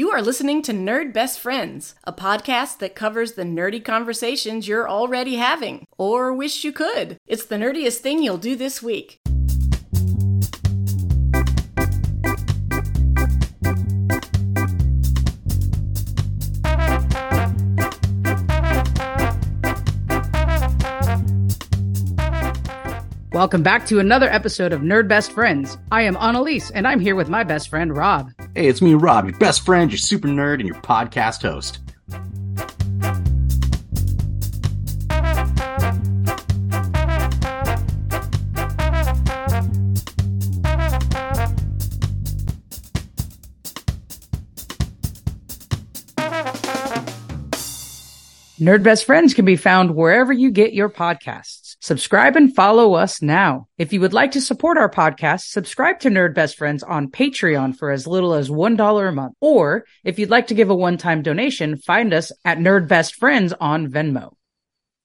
You are listening to Nerd Best Friends, a podcast that covers the nerdy conversations you're already having, or wish you could. It's the nerdiest thing you'll do this week. Welcome back to another episode of Nerd Best Friends. I am Analese, and I'm here with my best friend, Rob. Hey, it's me, Rob, your best friend, your super nerd, and your podcast host. Nerd Best Friends can be found wherever you get your podcasts. Subscribe and follow us now. If you would like to support our podcast, subscribe to Nerd Best Friends on Patreon for as little as $1 a month. Or if you'd like to give a one-time donation, find us at Nerd Best Friends on Venmo.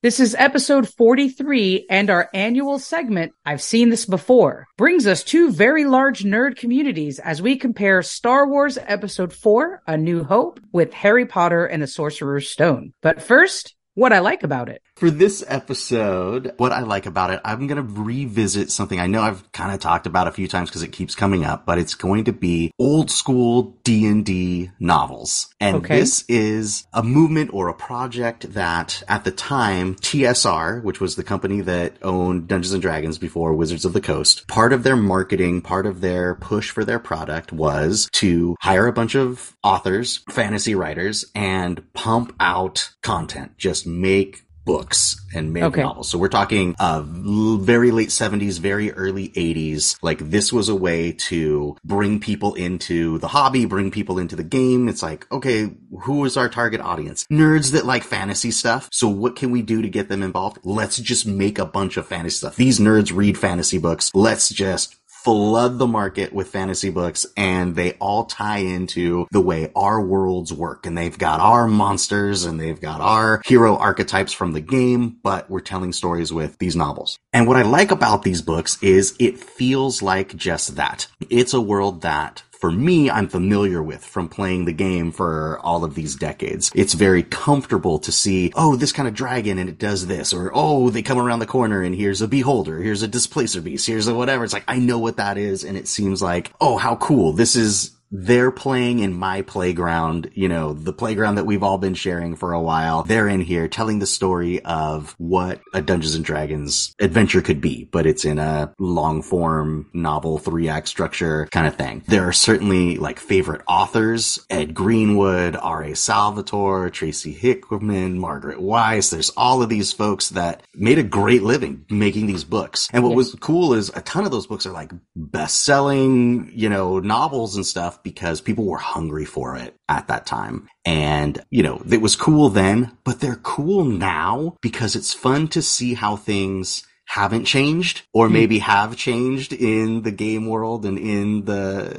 This is episode 43 and our annual segment, I've seen this before, brings us two very large nerd communities as we compare Star Wars episode 4, A New Hope with Harry Potter and the Sorcerer's Stone. But first, what I like about it. For this episode, what I like about it, I'm going to revisit something I know I've kind of talked about a few times because it keeps coming up, but it's going to be old school D&D novels. And Okay. this is a movement or a project that at the time, TSR, which was the company that owned Dungeons and Dragons before Wizards of the Coast, part of their marketing, part of their push for their product was to hire a bunch of authors, fantasy writers, and pump out content. Just make books and make Okay. novels. So we're talking uh very late 70s, very early 80s. Like this was a way to bring people into the hobby, bring people into the game. It's like, okay, who is our target audience? Nerds that like fantasy stuff. So what can we do to get them involved? Let's just make a bunch of fantasy stuff. These nerds read fantasy books. Let's just flood the market with fantasy books and they all tie into the way our worlds work. And they've got our monsters and they've got our hero archetypes from the game, but we're telling stories with these novels. And what I like about these books is it feels like just that. It's a world that for me, I'm familiar with from playing the game for all of these decades. It's very comfortable to see, oh, this kind of dragon and it does this, or oh, they come around the corner and here's a beholder, here's a displacer beast, here's a whatever. It's like, I know what that is. And it seems like, oh, how cool. This is, they're playing in my playground, you know, the playground that we've all been sharing for a while. They're in here telling the story of what a Dungeons and Dragons adventure could be, but it's in a long form novel three act structure kind of thing. There are certainly like favorite authors, Ed Greenwood, R.A. Salvatore, Tracy Hickman, Margaret Weis. There's all of these folks that made a great living making these books. And what Yes. was cool is a ton of those books are like best selling, you know, novels and stuff because people were hungry for it at that time. And, you know, it was cool then, but they're cool now because it's fun to see how things haven't changed or maybe have changed in the game world and in the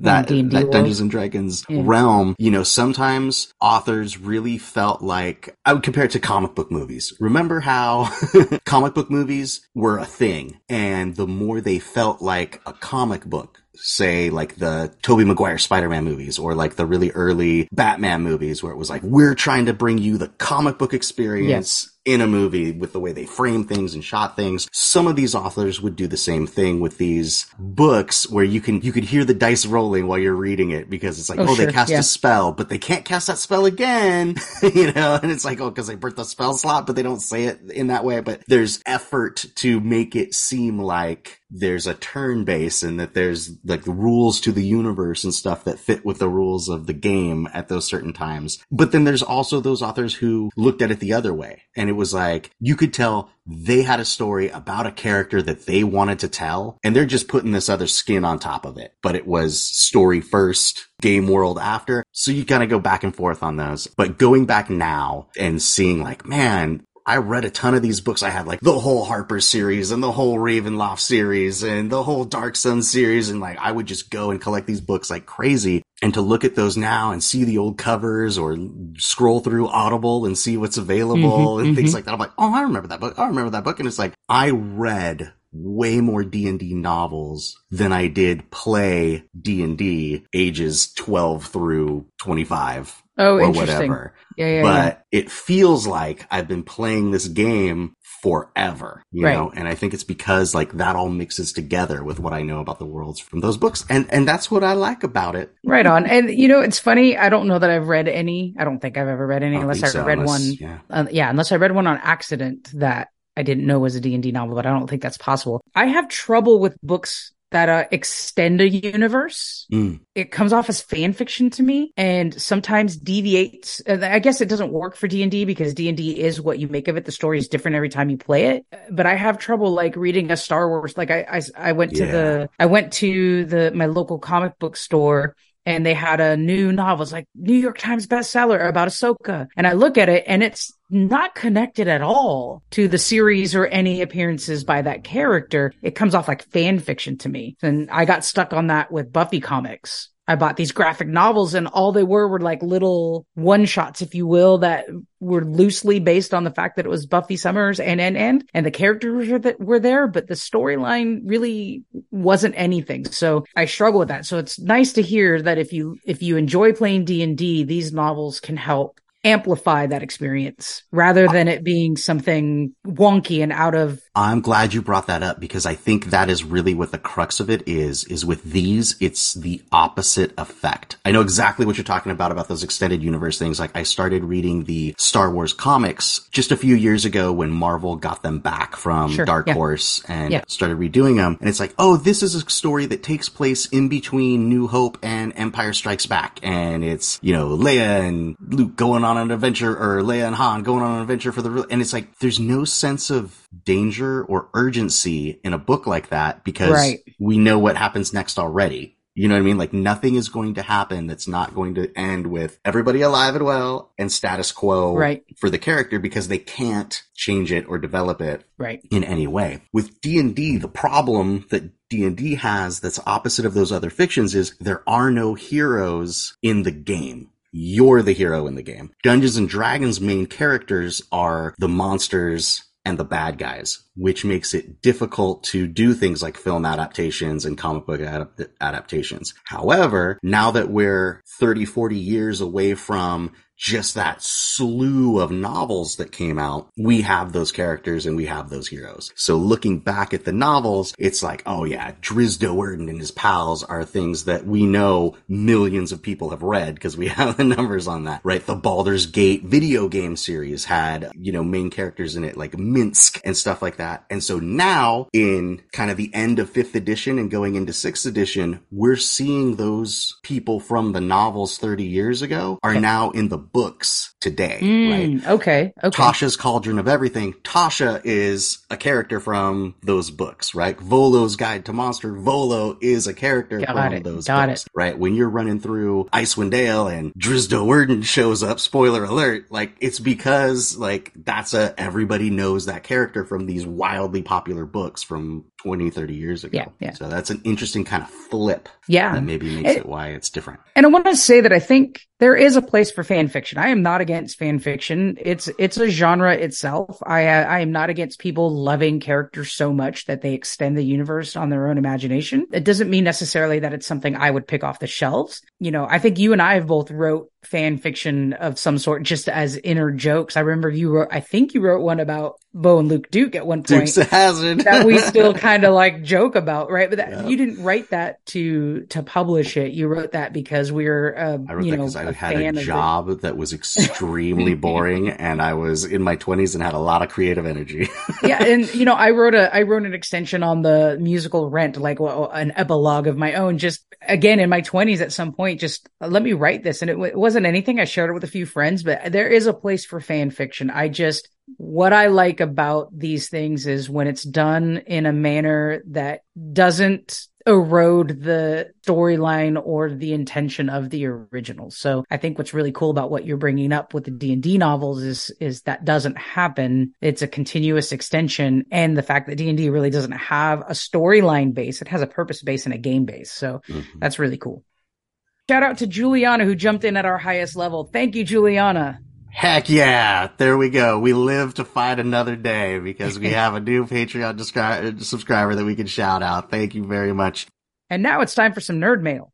that, D&D that. Dungeons and Dragons Yeah. realm. You know, sometimes authors really felt like I would compare it to comic book movies. Remember how comic book movies were a thing and the more they felt like a comic book say like the Tobey Maguire Spider-Man movies or like the really early Batman movies where it was like we're trying to bring you the comic book experience in a movie with the way they frame things and shot things. Some of these authors would do the same thing with these books where you can you could hear the dice rolling while you're reading it because it's like, Oh, oh, sure, they cast yeah. a spell, but they can't cast that spell again, you know, and it's like, oh, because they burnt the spell slot, but they don't say it in that way. But there's effort to make it seem like there's a turn base and that there's like the rules to the universe and stuff that fit with the rules of the game at those certain times. But then there's also those authors who looked at it the other way. And it was like, you could tell they had a story about a character that they wanted to tell and they're just putting this other skin on top of it. But it was story first, game world after. So you kind of go back and forth on those. But going back now and seeing like, man, I read a ton of these books. I had like the whole Harper series and the whole Ravenloft series and the whole Dark Sun series. And like, I would just go and collect these books like crazy. And to look at those now and see the old covers or scroll through Audible and see what's available Mhm, and things mhm. like that. I'm like, oh, I remember that book. I remember that book. And it's like, I read way more D&D novels than I did play D&D ages 12 through 25 Oh, or interesting. whatever. Yeah, yeah, but it feels like I've been playing this game forever, you Right. know, and I think it's because like that all mixes together with what I know about the worlds from those books. And, and that's what I like about it. Right on. And you know, it's funny. I don't know that I've read any. I don't think I've ever read any I unless I so, read unless- one. Yeah. Uh, yeah, unless I read one on accident that I didn't know was a D&D novel, but I don't think that's possible. I have trouble with books that uh, extend a universe. Mm. It comes off as fan fiction to me and sometimes deviates. uh, I guess it doesn't work for D&D because D&D is what you make of it. The story is different every time you play it. But I have trouble like reading a Star Wars. Like I, I, I went to the, I went to the, my local comic book store and they had a new novel. It's like New York Times bestseller about Ahsoka. And I look at it and it's not connected at all to the series or any appearances by that character. It comes off like fan fiction to me. And I got stuck on that with Buffy comics. I bought these graphic novels and all they were were like little one shots, if you will, that were loosely based on the fact that it was Buffy Summers and, and, and, and the characters that were there, but the storyline really wasn't anything. So I struggle with that. So it's nice to hear that if you, if you enjoy playing D and D, these novels can help amplify that experience rather than it being something wonky and out of I'm glad you brought that up because I think that is really what the crux of it is, is with these, it's the opposite effect. I know exactly what you're talking about, about those extended universe things. Like I started reading the Star Wars comics just a few years ago when Marvel got them back from Sure, Dark yeah. Horse and Yeah. started redoing them. And it's like, oh, this is a story that takes place in between New Hope and Empire Strikes Back. And it's, you know, Leia and Luke going on an adventure or Leia and Han going on an adventure for the real, and it's like, there's no sense of danger or urgency in a book like that because Right. we know what happens next already. You know what I mean? Like nothing is going to happen that's not going to end with everybody alive and well and status quo Right. for the character because they can't change it or develop it right. in any way. With D&D, the problem that D&D has that's opposite of those other fictions is there are no heroes in the game. You're the hero in the game. Dungeons and Dragons main characters are the monsters and the bad guys, which makes it difficult to do things like film adaptations and comic book adap- adaptations. However, now that we're 30, 40 years away from just that slew of novels that came out, we have those characters and we have those heroes. So looking back at the novels, it's like, oh yeah, Drizzt Do'Urden and his pals are things that we know millions of people have read because we have the numbers on that, right? The Baldur's Gate video game series had, you know, main characters in it like Minsc and stuff like that. And so now in kind of the end of fifth edition and going into sixth edition, we're seeing those people from the novels 30 years ago are now in the books today, right? Mm, okay. Okay. Tasha's Cauldron of Everything. Tasha is a character from those books, right? Volo's Guide to Monster. Volo is a character Got from it. those Got books, right? When you're running through Icewind Dale and Drizzt Do'Urden shows up, spoiler alert, like it's because like that's a, everybody knows that character from these wildly popular books from 20, 30 years ago. Yeah, yeah. So that's an interesting kind of flip yeah. that maybe makes It- it why it's different. And I want to say that I think there is a place for fan fiction. I am not against fan fiction. It's it's a genre itself. I I am not against people loving characters so much that they extend the universe on their own imagination. It doesn't mean necessarily that it's something I would pick off the shelves. You know, I think you and I have both wrote fan fiction of some sort just as inner jokes. I remember you wrote I think you wrote one about Bo and Luke Duke at one point Dukes of Hazzard. that we still kind of like joke about, right? But that, Yeah. you didn't write that to to publish it. You wrote that because we were, uh, I wrote you that know, because I had a the- job that was extremely boring, and I was in my twenties and had a lot of creative energy. yeah, and you know, I wrote a I wrote an extension on the musical Rent, like well, an epilogue of my own. Just again in my twenties, at some point, just let me write this, and it, w- it wasn't anything. I shared it with a few friends, but there is a place for fan fiction. I just what I like about these things is when it's done in a manner that doesn't erode the storyline or the intention of the original. So I think what's really cool about what you're bringing up with the D&D novels is is that doesn't happen. It's a continuous extension and the fact that D&D really doesn't have a storyline base. It has a purpose base and a game base. So Mhm. that's really cool. Shout out to Juliana who jumped in at our highest level. Thank you, Juliana. Heck yeah. There we go. We live to fight another day because we have a new Patreon descri- subscriber that we can shout out. Thank you very much. And now it's time for some nerd mail.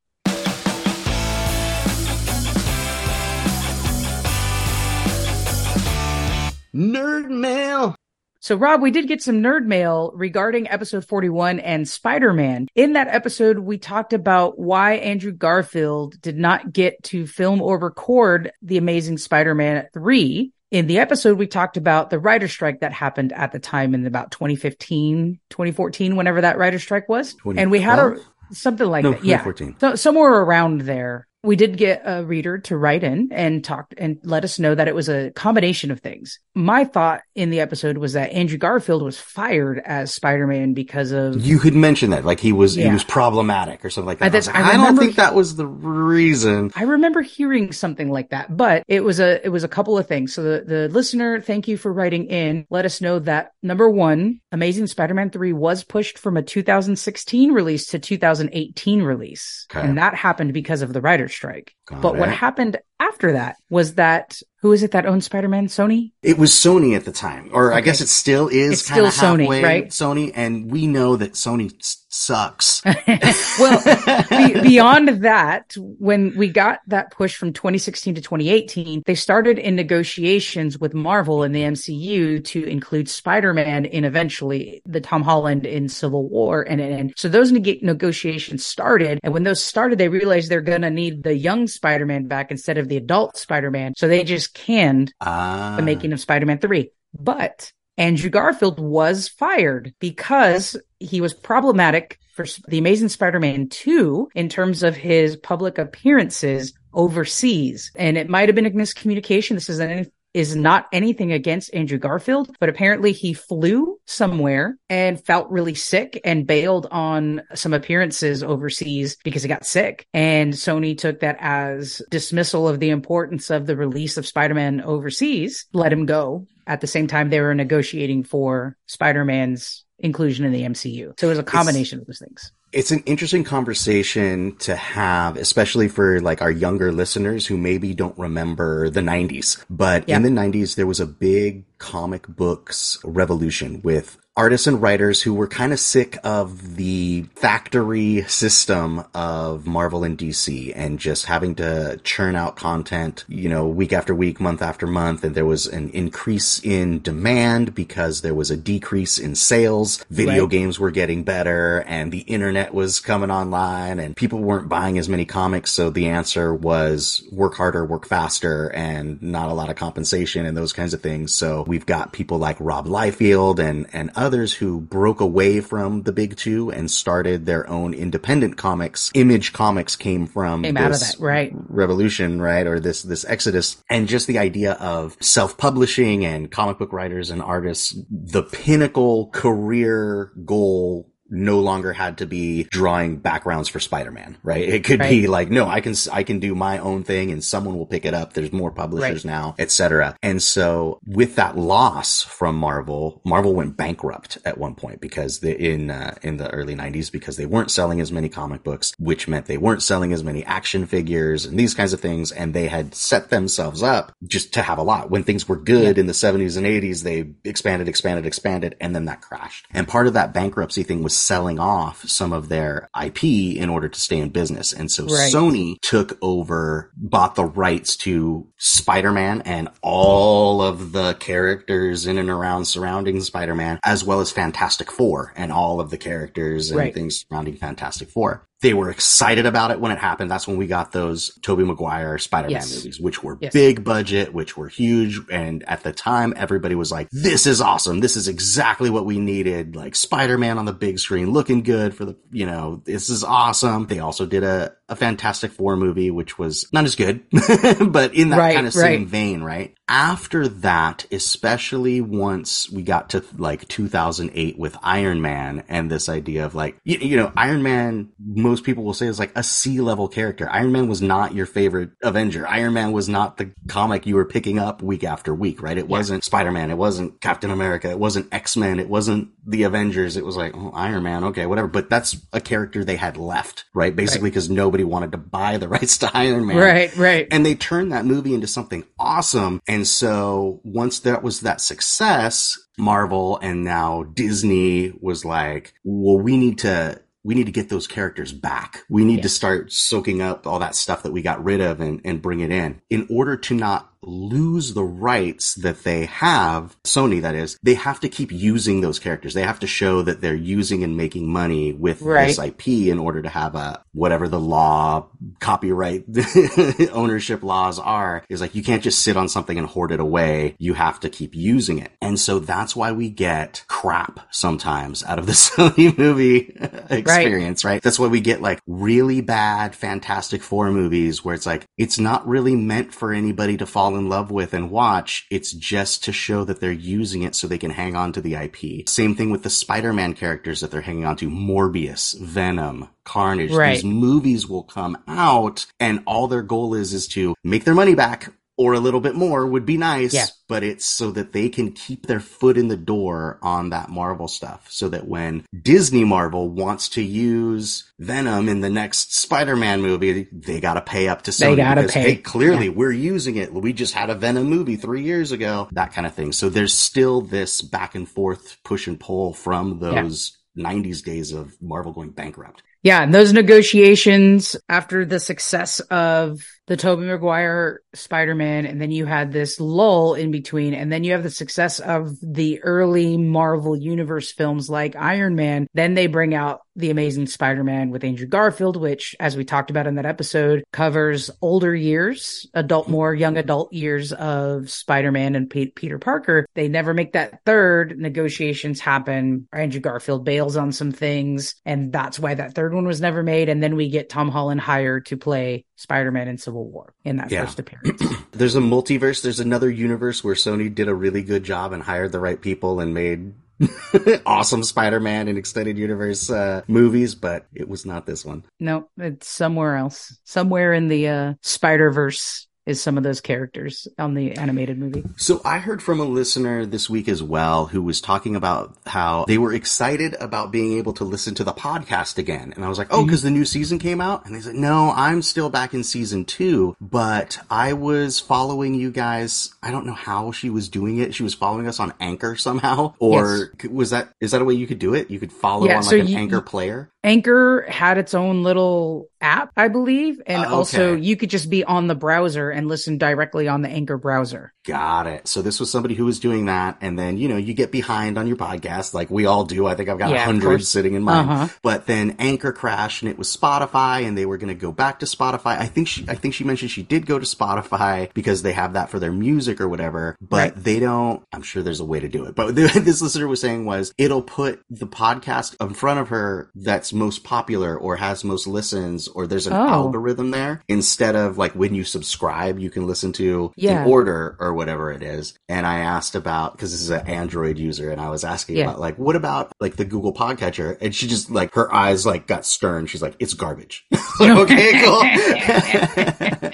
Nerd mail. So, Rob, we did get some nerd mail regarding episode 41 and Spider Man. In that episode, we talked about why Andrew Garfield did not get to film or record The Amazing Spider Man 3. In the episode, we talked about the writer strike that happened at the time in about 2015, 2014, whenever that writer strike was. And we had a something like No, that. Yeah. 2014. So somewhere around there. We did get a reader to write in and talk and let us know that it was a combination of things. My thought in the episode was that Andrew Garfield was fired as Spider-Man because of You had mentioned that, like he was, he was problematic or something like that. I- I, like, I I don't think that was the reason. I remember hearing something like that, but it was a it was a couple of things. So the, the listener, thank you for writing in. Let us know that number one, Amazing Spider-Man 3 was pushed from a 2016 release to 2018 release. Okay. And that happened because of the writer's strike. Got but what happened after that was that who is it that owns Spider-Man? Sony? It was Sony at the time, or I guess it still is It's kind of still Sony, right? Sony, and we know that Sony s- sucks. well, be- beyond that, when we got that push from 2016 to 2018, they started in negotiations with Marvel and the MCU to include Spider-Man in eventually the Tom Holland in Civil War. And, and so those neg- negotiations started. And when those started, they realized they're going to need the young Spider-Man back instead of the adult Spider-Man. So they just canned Ah, the making of Spider-Man 3. But Andrew Garfield was fired because he was problematic for The Amazing Spider-Man 2 in terms of his public appearances overseas. And it might have been a miscommunication. This is an is not anything against Andrew Garfield, but apparently he flew somewhere and felt really sick and bailed on some appearances overseas because he got sick. And Sony took that as dismissal of the importance of the release of Spider-Man overseas, let him go. At the same time, they were negotiating for Spider-Man's inclusion in the MCU. So it was a combination of those things. It's an interesting conversation to have, especially for like our younger listeners who maybe don't remember the 90s. But Yeah. in the 90s, there was a big comic books revolution with artists and writers who were kind of sick of the factory system of Marvel and DC and just having to churn out content, you know, week after week, month after month. And there was an increase in demand because there was a decrease in sales. Video Right. games were getting better and the internet was coming online and people weren't buying as many comics. So the answer was work harder, work faster and not a lot of compensation and those kinds of things. So we've got people like Rob Liefeld and, and others who broke away from the big two and started their own independent comics. Image Comics came from Came out of this that, right. revolution, right? Or this, this exodus and just the idea of self-publishing and comic book writers and artists, the pinnacle career goal no longer had to be drawing backgrounds for Spider-Man, right? It could be like, no, I can, I can do my own thing and someone will pick it up. There's more publishers Right. now, etc. And so with that loss from Marvel, Marvel went bankrupt at one point because they, in, uh, in the early nineties, because they weren't selling as many comic books, which meant they weren't selling as many action figures and these kinds of things. And they had set themselves up just to have a lot. When things were good in the seventies and eighties, they expanded, expanded, expanded, and then that crashed. And part of that bankruptcy thing was selling off some of their IP in order to stay in business. And so Right. Sony took over, bought the rights to Spider-Man and all of the characters in and around surrounding Spider-Man, as well as Fantastic Four and all of the characters and Right. things surrounding Fantastic Four. They were excited about it when it happened. That's when we got those Tobey Maguire Spider-Man Yes. movies, which were Yes. big budget, which were huge. And at the time, everybody was like, this is awesome. This is exactly what we needed. Like Spider-Man on the big screen looking good for the, you know, this is awesome. They also did a, a Fantastic Four movie, which was not as good, but in that Right, kind of same right. vein, right? After that, especially once we got to like 2008 with Iron Man and this idea of like, you, you know, Iron Man, most people will say is like a C level character. Iron Man was not your favorite Avenger. Iron Man was not the comic you were picking up week after week, right? It wasn't Spider Man. It wasn't Captain America. It wasn't X Men. It wasn't the Avengers. It was like, oh, Iron Man. Okay, whatever. But that's a character they had left, right? Basically because nobody wanted to buy the rights to Iron Man. Right, right. And they turned that movie into something awesome. And so once that was that success, Marvel and now Disney was like, well, we need to, we need to get those characters back. We need Yeah. to start soaking up all that stuff that we got rid of and, and bring it in in order to not lose the rights that they have, Sony that is, they have to keep using those characters. They have to show that they're using and making money with Right. this IP in order to have a, whatever the law, copyright ownership laws are, is like you can't just sit on something and hoard it away. You have to keep using it. And so that's why we get crap sometimes out of the Sony movie experience, right? That's why we get like really bad Fantastic Four movies where it's like, it's not really meant for anybody to fall in love with and watch. It's just to show that they're using it so they can hang on to the IP. Same thing with the Spider-Man characters that they're hanging on to. Morbius, Venom, Carnage. Right. These movies will come out and all their goal is, is to make their money back or a little bit more would be nice, Yeah. but it's so that they can keep their foot in the door on that Marvel stuff. So that when Disney Marvel wants to use Venom in the next Spider-Man movie, they gotta pay up to Sony. They gotta pay. Hey, clearly we're using it. We just had a Venom movie three years ago, that kind of thing. So there's still this back and forth push and pull from those 90s days of Marvel going bankrupt. Yeah, and those negotiations after the success of the Tobey Maguire Spider-Man, and then you had this lull in between, and then you have the success of the early Marvel Universe films like Iron Man. Then they bring out the Amazing Spider-Man with Andrew Garfield, which, as we talked about in that episode, covers older years, adult, more young adult years of Spider-Man and Pe- Peter Parker. They never make that third. Negotiations happen. Andrew Garfield bails on some things, and that's why that third one was never made. And then we get Tom Holland hired to play Spider-Man in Civil War in that Yeah. first appearance. There's a multiverse. There's another universe where Sony did a really good job and hired the right people and made awesome Spider-Man and extended universe uh, movies, but it was not this one. no, it's somewhere else. Somewhere in the uh, Spider-Verse is some of those characters on the animated movie. So I heard from a listener this week as well who was talking about how they were excited about being able to listen to the podcast again. And I was like, oh, mm-hmm. because the new season came out? And they said, no, I'm still back in season two, but I was following you guys. I don't know how she was doing it. She was following us on Anchor somehow. Or was that, is that a way you could do it? You could follow Yeah, on so like an you- Anchor player? Anchor had its own little app, I believe, and Uh, also you could just be on the browser and listen directly on the Anchor browser. Got it. So this was somebody who was doing that. And then, you know, you get behind on your podcast like we all do. I think I've got a Yeah, hundred sitting in mine. Uh-huh. But then Anchor crashed and it was Spotify and they were going to go back to Spotify. I think she, I think she mentioned she did go to Spotify because they have that for their music or whatever, but Right. they don't, I'm sure there's a way to do it. But this listener was saying was it'll put the podcast in front of her that's most popular or has most listens or there's an Oh. algorithm there instead of like when you subscribe, you can listen to Yeah. in order or whatever it is. And I asked about, because this is an Android user, and I was asking Yeah. about like, what about like the Google Podcatcher? And she just like her eyes like got stern. She's like, it's garbage. Like, okay, cool.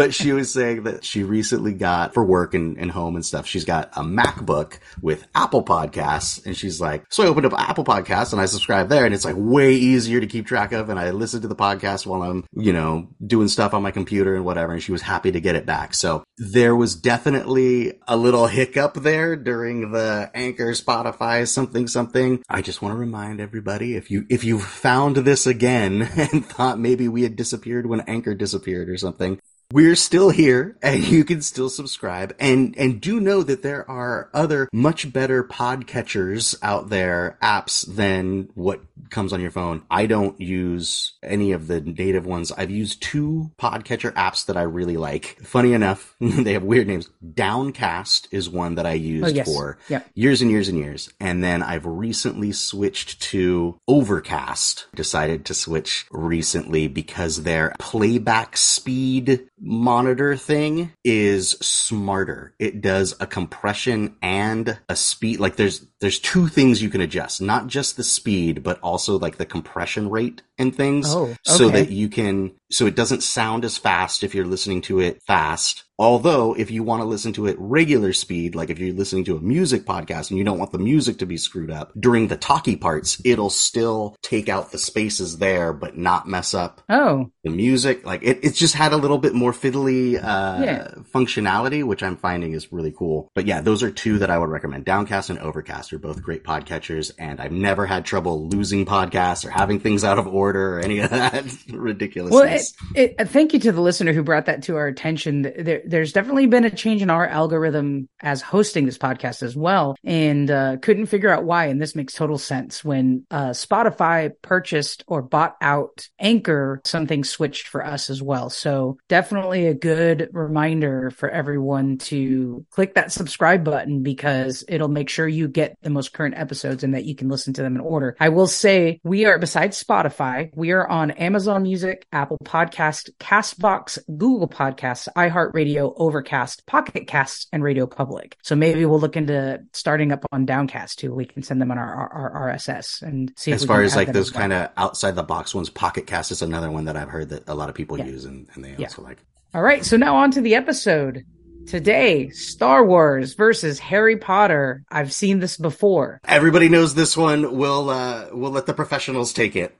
but she was saying that she recently got for work and, and home and stuff. She's got a MacBook with Apple Podcasts, and she's like, so I opened up Apple Podcasts and I subscribed there, and it's like way easier to keep track of. And I listen to the podcast while I'm, you know, doing stuff on my computer and whatever. And she was happy to get it back. So there was definitely a little hiccup there during the Anchor, Spotify, something, something. I just want to remind everybody if you, if you found this again and thought maybe we had disappeared when Anchor disappeared or something, we're still here and you can still subscribe. And, and do know that there are other much better podcatchers out there, apps than what comes on your phone. I don't use any of the native ones. I've used two podcatcher apps that I really like. Funny enough, they have weird names. Downcast is one that I oh, used Oh, yes. for Yeah. years and years and years. And then I've recently switched to Overcast. Decided to switch recently because their playback speed monitor thing is smarter. It does a compression and a speed. Like there's, there's two things you can adjust, not just the speed, but also like the compression rate and things Oh, so that you can so it doesn't sound as fast if you're listening to it fast. Although, if you want to listen to it regular speed, like if you're listening to a music podcast and you don't want the music to be screwed up during the talkie parts, it'll still take out the spaces there, but not mess up Oh, the music. Like it, it's just had a little bit more fiddly, uh, Yeah. functionality, which I'm finding is really cool. But yeah, those are two that I would recommend. Downcast and Overcast are both great podcatchers, and I've never had trouble losing podcasts or having things out of order or any of that ridiculousness. well, it, it, thank you to the listener who brought that to our attention. There, there's definitely been a change in our algorithm as hosting this podcast as well, and uh, couldn't figure out why. And this makes total sense. When uh, Spotify purchased or bought out Anchor, something switched for us as well. So definitely a good reminder for everyone to click that subscribe button because it'll make sure you get the most current episodes and that you can listen to them in order. I will say we are besides Spotify, we are on Amazon Music, Apple Podcast, Castbox, Google Podcasts, iHeartRadio, Overcast, Pocket Casts, and Radio Public. So maybe we'll look into starting up on Downcast too. We can send them on our, our, our RSS and see if as we far as like those kind of outside the box ones, Pocket Cast is another one that I've heard that a lot of people Yeah. use and, and they Yeah. also like. All right, so now on to the episode. Today, Star Wars versus Harry Potter. I've seen this before. Everybody knows this one. We'll uh, we'll let the professionals take it.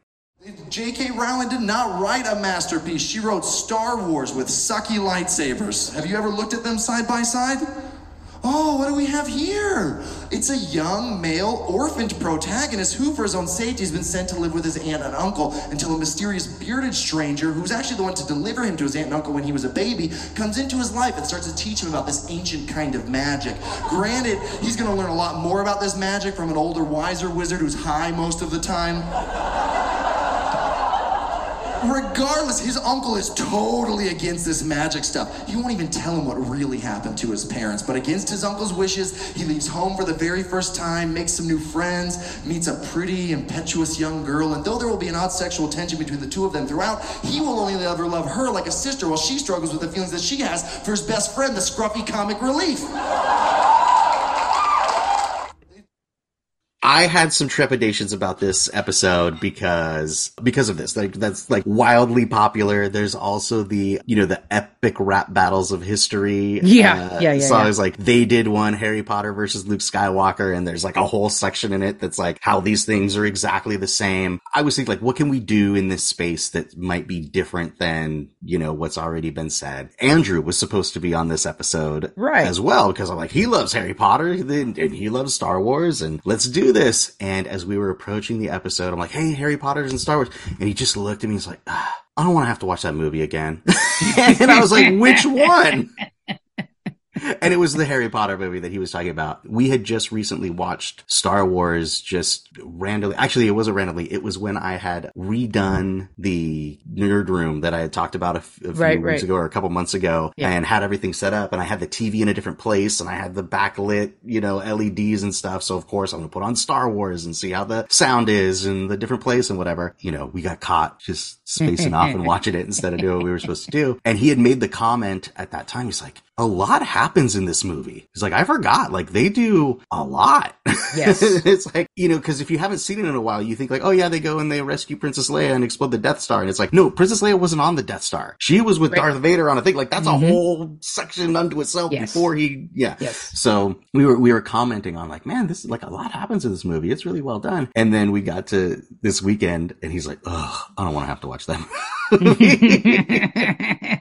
J.K. Rowling did not write a masterpiece. She wrote Star Wars with sucky lightsabers. Have you ever looked at them side by side? Oh, what do we have here? It's a young, male, orphaned protagonist who, for his own safety, has been sent to live with his aunt and uncle until a mysterious bearded stranger, who's actually the one to deliver him to his aunt and uncle when he was a baby, comes into his life and starts to teach him about this ancient kind of magic. Granted, he's gonna learn a lot more about this magic from an older, wiser wizard who's high most of the time. Regardless, his uncle is totally against this magic stuff. He won't even tell him what really happened to his parents. But against his uncle's wishes, he leaves home for the very first time, makes some new friends, meets a pretty, impetuous young girl. And though there will be an odd sexual tension between the two of them throughout, he will only ever love her like a sister while she struggles with the feelings that she has for his best friend, the scruffy comic relief. I had some trepidations about this episode because because of this. Like that's like wildly popular. There's also the you know the epic rap battles of history. Yeah, uh, yeah, yeah, So yeah. I was like, they did one Harry Potter versus Luke Skywalker, and there's like a whole section in it that's like how these things are exactly the same. I was thinking like, what can we do in this space that might be different than you know what's already been said? Andrew was supposed to be on this episode Right. as well because I'm like, he loves Harry Potter and he loves Star Wars and let's do this. And as we were approaching the episode, I'm like, hey, Harry Potter's and Star Wars. And he just looked at me. He's like, ah, I don't want to have to watch that movie again. and I was like, which one? and it was the Harry Potter movie that he was talking about. We had just recently watched Star Wars just randomly. Actually, it wasn't randomly. It was when I had redone the nerd room that I had talked about a, f- a few Right, weeks right. ago or a couple months ago Yeah. and had everything set up and I had the TV in a different place and I had the backlit, you know, LEDs and stuff. So of course I'm going to put on Star Wars and see how the sound is and the different place and whatever. You know, we got caught just spacing off and watching it instead of doing what we were supposed to do. And he had made the comment at that time. He's like, a lot happens in this movie. It's like, I forgot. Like they do a lot. Yes. it's like, you know, cause if you haven't seen it in a while, you think like, oh yeah, they go and they rescue Princess Leia and explode the Death Star. And it's like, no, Princess Leia wasn't on the Death Star. She was with Right. Darth Vader on a thing. Like that's Mhm. a whole section unto itself Yes. before he, yeah. Yes. So we were, we were commenting on like, man, this is like a lot happens in this movie. It's really well done. And then we got to this weekend and he's like, oh, I don't want to have to watch that.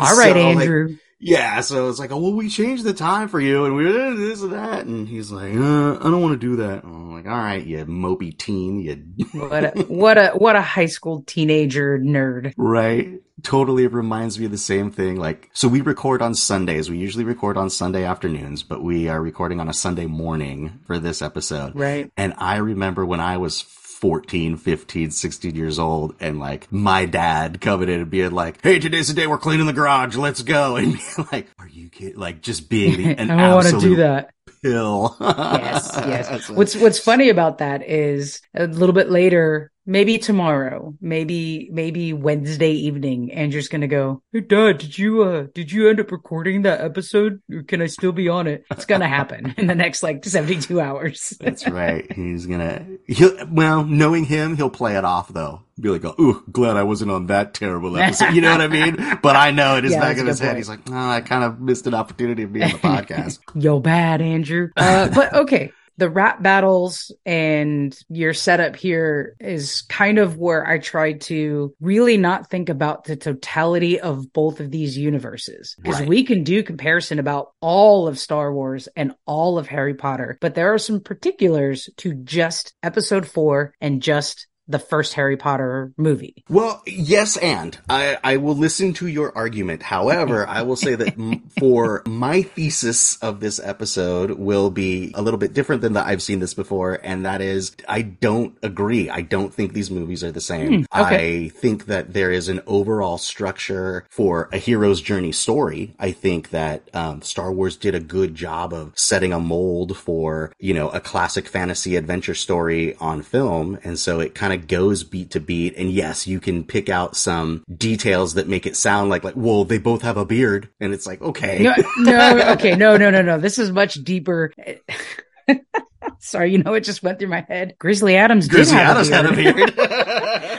All right, so, like, Andrew. Yeah, so it's like, oh, well, we changed the time for you, and we did this and that, and he's like, uh, I don't want to do that. And I'm like, all right, you mopey teen, you what a what a what a high school teenager nerd. right. Totally reminds me of the same thing. Like, so we record on Sundays. We usually record on Sunday afternoons, but we are recording on a Sunday morning for this episode. Right. And I remember when I was 14, 15, 16 years old and like my dad coming in and being like, Hey, today's the day we're cleaning the garage. Let's go. And being like, are you kidding? Like just being the, an I want to do that. pill. Yes, yes. What's what's funny about that is a little bit later maybe tomorrow, maybe maybe Wednesday evening, Andrew's gonna go, Hey dad, did you uh did you end up recording that episode? Or can I still be on it? It's gonna happen in the next like 72 hours. That's right. He's gonna, he'll, well, knowing him, he'll play it off though. Be like, oh, glad I wasn't on that terrible episode. You know what I mean? But I know it is his Yeah, back a his head, he's like, oh, I kind of missed an opportunity to be on the podcast. Yo bad, Andrew. Uh, but okay. The rap battles and your setup here is kind of where I tried to really not think about the totality of both of these universes. Because Right. we can do comparison about all of Star Wars and all of Harry Potter, but there are some particulars to just episode four and just the first Harry Potter movie. Well, yes, and I, I will listen to your argument. However, I will say that m- for my thesis of this episode will be a little bit different than that I've seen this before, and that is I don't agree. I don't think these movies are the same. Hmm, okay. I think that there is an overall structure for a hero's journey story. I think that um, Star Wars did a good job of setting a mold for you know a classic fantasy adventure story on film, and so it kind of goes beat to beat. And yes, you can pick out some details that make it sound like like well they both have a beard, and it's like okay. No, no, okay, no, no, no, no. This is much deeper. Sorry, you know, it just went through my head. Grizzly Adams Grizzly Adams had a beard.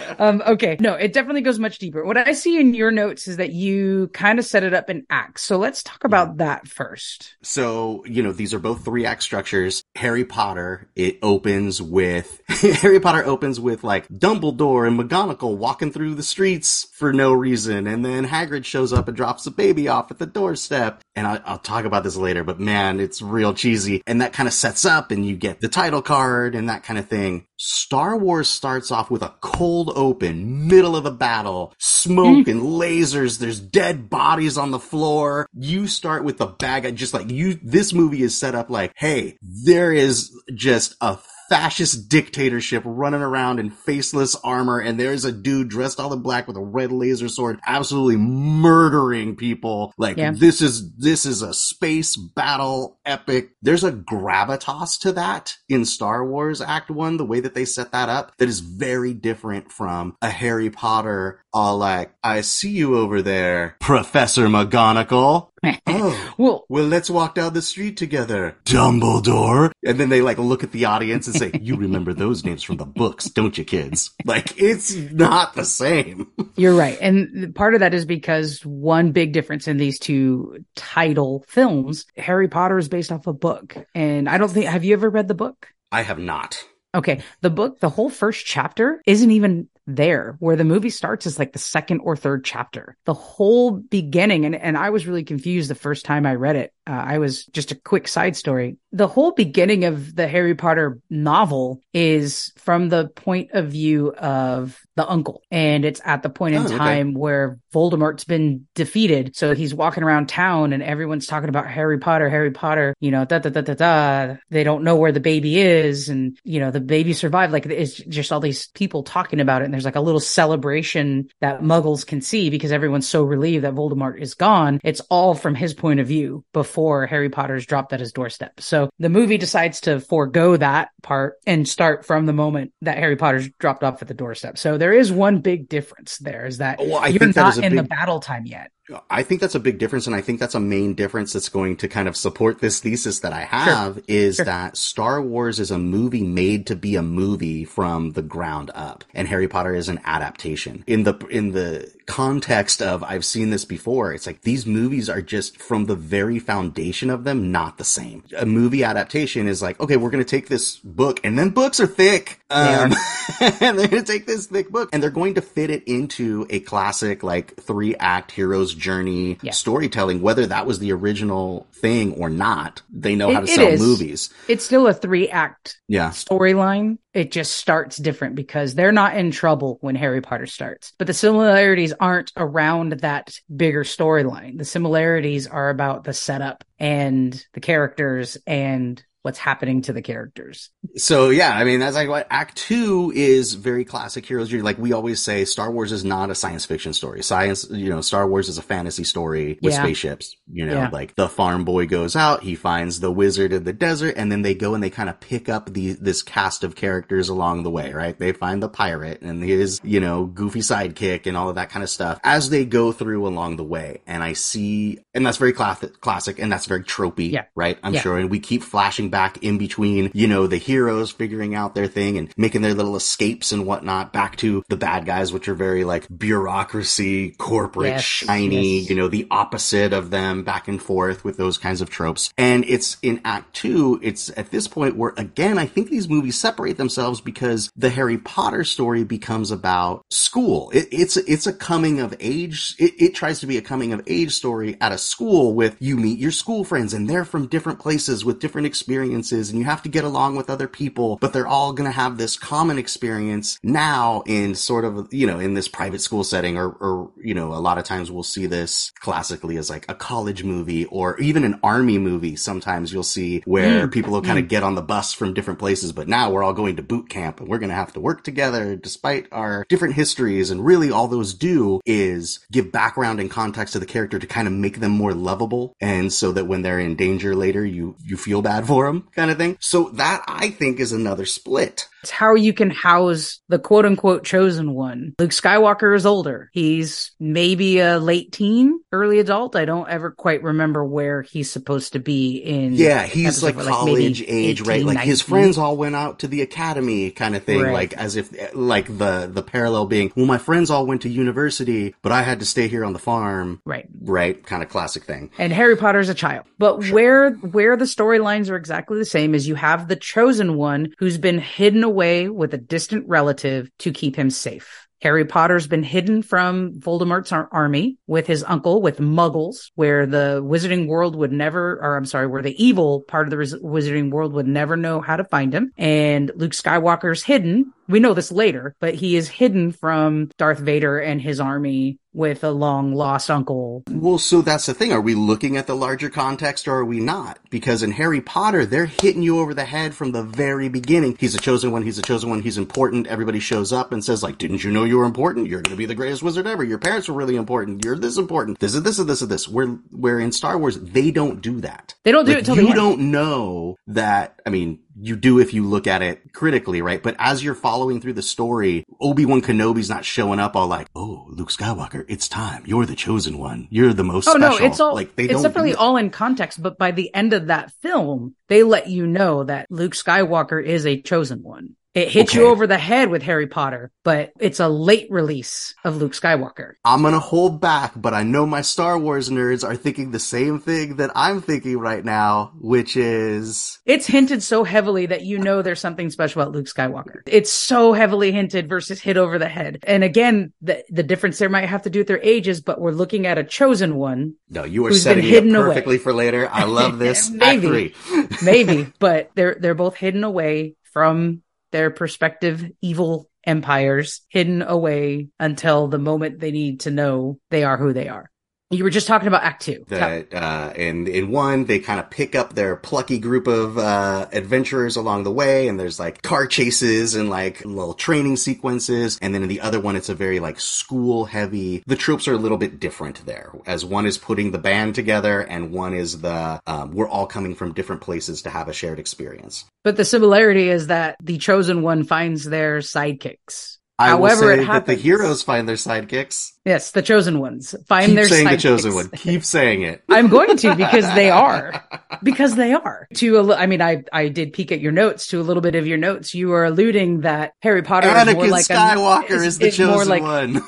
um, okay, no, it definitely goes much deeper. What I see in your notes is that you kind of set it up in acts. So let's talk about that first. So, you know, these are both three act structures. Harry Potter, it opens with, Harry Potter opens with like Dumbledore and McGonagall walking through the streets for no reason. And then Hagrid shows up and drops the baby off at the doorstep. And I, I'll talk about this later, but man, it's real cheesy. And that kind of sets up and you get the title card and that kind of thing. Star Wars starts off with a cold open, middle of the battle, smoke mm. and lasers. There's dead bodies on the floor. You start with the bag of just like you, this movie is set up like, hey, there is just a fascist dictatorship running around in faceless armor and there's a dude dressed all in black with a red laser sword absolutely murdering people like Yeah. this is this is a space battle epic there's a gravitas to that in Star Wars Act 1 the way that they set that up that is very different from a Harry Potter all like I see you over there Professor McGonagall oh Well, well, let's walk down the street together. Dumbledore. And then they like look at the audience and say, you remember those names from the books, don't you kids? Like, it's not the same. You're right. And part of that is because one big difference in these two title films, Harry Potter is based off a book. And I don't think, have you ever read the book? I have not. Okay. The book, the whole first chapter isn't even there. Where the movie starts is like the second or third chapter. The whole beginning, and, and I was really confused the first time I read it. Uh, I was just a quick side story. The whole beginning of the Harry Potter novel is from the point of view of the uncle. And it's at the point in Oh, okay. time where Voldemort's been defeated. So he's walking around town and everyone's talking about Harry Potter, Harry Potter, you know, da da da da da. They don't know where the baby is. And, you know, the baby survived. Like it's just all these people talking about it. And there's like a little celebration that muggles can see because everyone's so relieved that Voldemort is gone. It's all from his point of view before Harry Potter's dropped at his doorstep. So the movie decides to forego that part and start from the moment that Harry Potter's dropped off at the doorstep. So there is one big difference there is that oh, Well, you're think that not in the battle time yet. I think that's a big difference, and I think that's a main difference that's going to kind of support this thesis that I have is Sure. that Star Wars is a movie made to be a movie from the ground up, and Harry Potter is an adaptation. In the in the context of I've seen this before, it's like these movies are just from the very foundation of them not the same. A movie adaptation is like, okay, we're going to take this book, and then books are thick. Um, and they're going to take this thick book and they're going to fit it into a classic like three act hero's journey Yeah. storytelling whether that was the original thing or not they know how to sell is. movies It's still a three act yeah storyline. It just starts different because they're not in trouble when Harry Potter starts. But the similarities aren't around that bigger storyline. The similarities are about the setup and the characters and what's happening to the characters. So yeah, I mean that's like what Act Two is very classic heroes. Like we always say, Star Wars is not a science fiction story. Science, you know, Star Wars is a fantasy story with Yeah. spaceships. You know, Yeah. like the farm boy goes out, he finds the wizard in the desert, and then they go and they kind of pick up the this cast of characters along the way. Right? They find the pirate and his you know goofy sidekick and all of that kind of stuff as they go through along the way. And I see, and that's very classic, classic, and that's very tropey. Yeah. Right? I'm Yeah. sure and we keep flashing back in between, you know, the heroes figuring out their thing and making their little escapes and whatnot back to the bad guys, which are very like bureaucracy, corporate, Yes, shiny, yes. you know, the opposite of them back and forth with those kinds of tropes. And it's in act two, it's at this point where again, I think these movies separate themselves because the Harry Potter story becomes about school. It, it's, it's a coming of age. It, it tries to be a coming of age story at a school with you meet your school friends and they're from different places with different experiences and you have to get along with other people, but they're all going to have this common experience now in sort of, you know, in this private school setting or, or, you know, a lot of times we'll see this classically as like a college movie or even an army movie. Sometimes you'll see where mm. people will kind of mm. get on the bus from different places, but now we're all going to boot camp and we're going to have to work together despite our different histories. And really all those do is give background and context to the character to kind of make them more lovable. And so that when they're in danger later, you, you feel bad for them kind of thing. So that I think is another split. It's how you can house the quote unquote chosen one. Luke Skywalker is older. He's maybe a late teen, early adult. I don't ever quite remember where he's supposed to be in. Yeah, he's like like maybe college age, right? 18, Like his friends all went out to the academy kind of thing, Right. like as if like the the parallel being, well, my friends all went to university, but I had to stay here on the farm, Right. right? Kind of classic thing. And Harry Potter's a child. But where where the storylines are exactly the same is you have the chosen one who's been hidden away with a distant relative to keep him safe. Harry Potter's been hidden from Voldemort's ar- army with his uncle, with muggles, where the wizarding world would never, or I'm sorry, where the evil part of the wizarding world would never know how to find him. And Luke Skywalker's hidden. We know this later, but he is hidden from Darth Vader and his army with a long lost uncle Well, so that's the thing. Are we looking at the larger context or are we not? Because in Harry Potter, they're hitting you over the head from the very beginning. He's a chosen one. He's a chosen one. He's important. Everybody shows up and says like, didn't you know you were important? You're going to be the greatest wizard ever. Your parents were really important. You're this important. This is this is this is this. Where, where in Star Wars, they don't do that. They don't do Like, it till the you don't know that. I mean, you do if you look at it critically, right? But as you're following through the story, Obi-Wan Kenobi's not showing up all like, "Oh, Luke Skywalker, it's time. You're the chosen one. You're the most Oh special." no, it's all like they it's definitely all in context, but by the end of that film, they let you know that Luke Skywalker is a chosen one. It hits you over the head with Harry Potter, but it's a late release of Luke Skywalker. I'm gonna hold back, but I know my Star Wars nerds are thinking the same thing that I'm thinking right now, which is It's hinted so heavily that you know there's something special about Luke Skywalker. It's so heavily hinted versus hit over the head. And again, the the difference there might have to do with their ages, but we're looking at a chosen one, no, you are setting hidden up away. perfectly for later. I love this. Maybe. maybe, but they're they're both hidden away from their prospective evil empires, hidden away until the moment they need to know they are who they are. You were just talking about Act Two. that uh in in one they kind of pick up their plucky group of uh adventurers along the way and there's like car chases and like little training sequences and then in the other one it's a very like school heavy the tropes are a little bit different there as one is putting the band together and one is the um, we're all coming from different places to have a shared experience But the similarity is that the chosen one finds their sidekicks. I will However, say it that the heroes find their sidekicks. Yes, the chosen ones find Keep their saying the chosen one. Keep saying it. I'm going to because they are. Because they are. To a I mean, I I did peek at your notes. To a little bit of your notes, you are alluding that Harry Potter is more like Skywalker a, is the it's more chosen like one.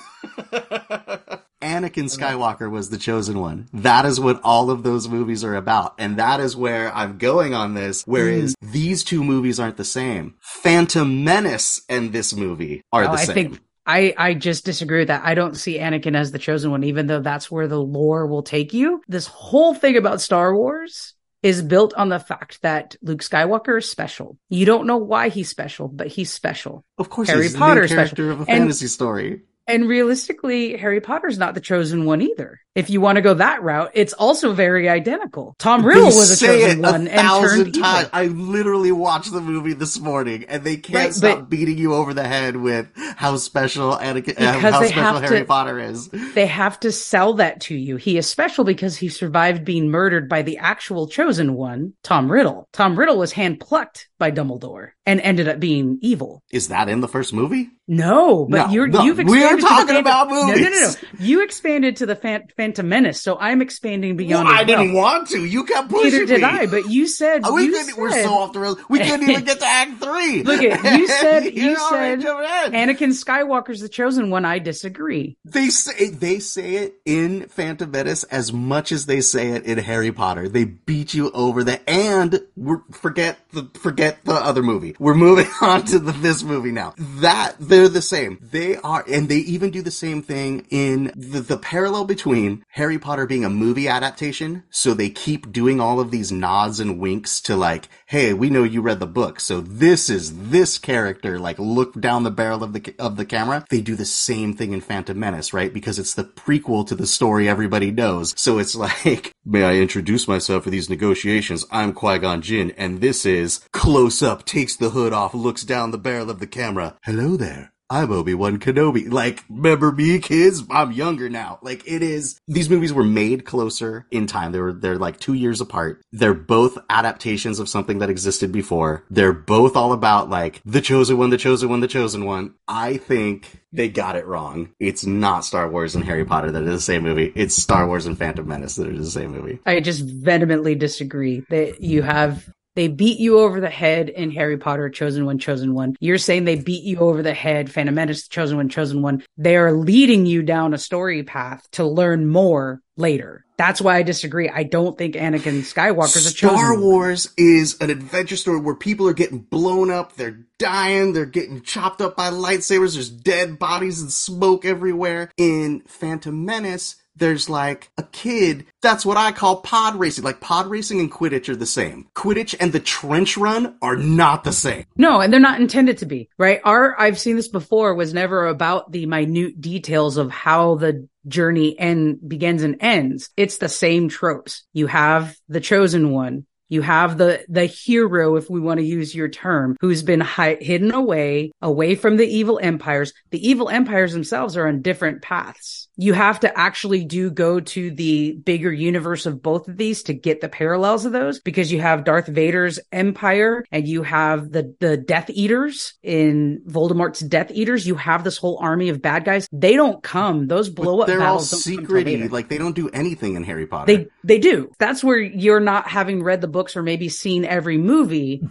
Anakin Skywalker was the chosen one. That is what all of those movies are about. And that is where I'm going on this. Whereas Hmm. these two movies aren't the same. Phantom Menace and this movie are Oh, the I same. think I, I just disagree with that. I don't see Anakin as the chosen one, even though that's where the lore will take you. This whole thing about Star Wars is built on the fact that Luke Skywalker is special. You don't know why he's special, but he's special. of course, Harry Potter is character special. of a And- fantasy story. And realistically, Harry Potter's not the chosen one either. If you want to go that route, it's also very identical. Tom Riddle They was a chosen it a one and turned evil. times. I literally watched the movie this morning, and they can't Right, stop beating you over the head with how special Anakin, uh, how special Harry to- Potter is. They have to sell that to you. He is special because he survived being murdered by the actual chosen one, Tom Riddle. Tom Riddle was hand plucked by Dumbledore and ended up being evil. Is that in the first movie? No, but No, you're no, you've we are expanded to the talking Phantom- about No, no, no, no. movies. You expanded to the Phan- Phantom Menace, so I'm expanding beyond. Well, I didn't want to. You kept pushing Neither did me. I, but you said we you couldn't, we're so off the rails. We couldn't even get to Act Three. Look at you said you You're said. Anakin Skywalker's the chosen one. I disagree. They say they say it in Phantom Menace as much as they say it in Harry Potter. They beat you over the and we're, forget the forget the other movie. We're moving on to the, this movie now. That they're the same. They are, and they even do the same thing in the, the parallel between Harry Potter being a movie adaptation. So they keep doing all of these nods and winks to like, hey, we know you read the book, so this is this character. Like, look down the barrel of the of the camera. They do the same thing in Phantom Menace, right? Because it's the prequel to the story everybody knows. So it's like, may I introduce myself for these negotiations? I'm Qui Gon Jinn, and this is close up, takes the hood off, looks down the barrel of the camera. Hello there. I'm Obi-Wan Kenobi. Like, remember me, kids? I'm younger now. Like, it is, these movies were made closer in time. They were, they're like two years apart. They're both adaptations of something that existed before. They're both all about like, the chosen one, the chosen one, the chosen one. I think they got it wrong. It's not Star Wars and Harry Potter that are the same movie. It's Star Wars and Phantom Menace that are the same movie. I just vehemently disagree that you have they beat you over the head in Harry Potter, Chosen One, Chosen One. You're saying they beat you over the head, Phantom Menace, Chosen One, Chosen One. They are leading you down a story path to learn more later. That's why I disagree. I don't think Anakin Skywalker's a chosen Star one. Wars is an adventure story where people are getting blown up, they're dying, they're getting chopped up by lightsabers, there's dead bodies and smoke everywhere. In Phantom Menace, there's like a kid. That's what I call pod racing. Like pod racing and Quidditch are the same. Quidditch and the trench run are not the same. No, and they're not intended to be, right? Our, I've seen this before, was never about the minute details of how the journey end begins and ends. It's the same tropes. You have the chosen one. You have the, the hero, if we want to use your term, who's been hi- hidden away, away from the evil empires. The evil empires themselves are on different paths. You have to actually do go to the bigger universe of both of these to get the parallels of those because you have Darth Vader's empire and you have the, the Death Eaters in Voldemort's Death Eaters. You have this whole army of bad guys. They don't come. Those blow But up they're all secrety. Like they don't do anything in Harry Potter. They they do. That's where you're not having read the books or maybe seen every movie.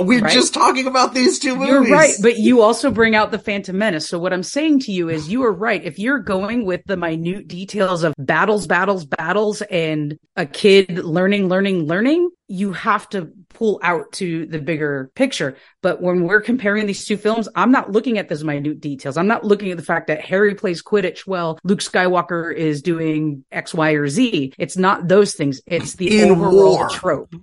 We're right? just talking about these two movies. You're right, but you also bring out the Phantom Menace. So what I'm saying to you is you are right. If you're going with the minute details of battles, battles, battles and a kid learning, learning, learning, you have to pull out to the bigger picture. But when we're comparing these two films, I'm not looking at those minute details. I'm not looking at the fact that Harry plays Quidditch well, Luke Skywalker is doing X, Y, or Z. It's not those things. It's the In overall war. trope.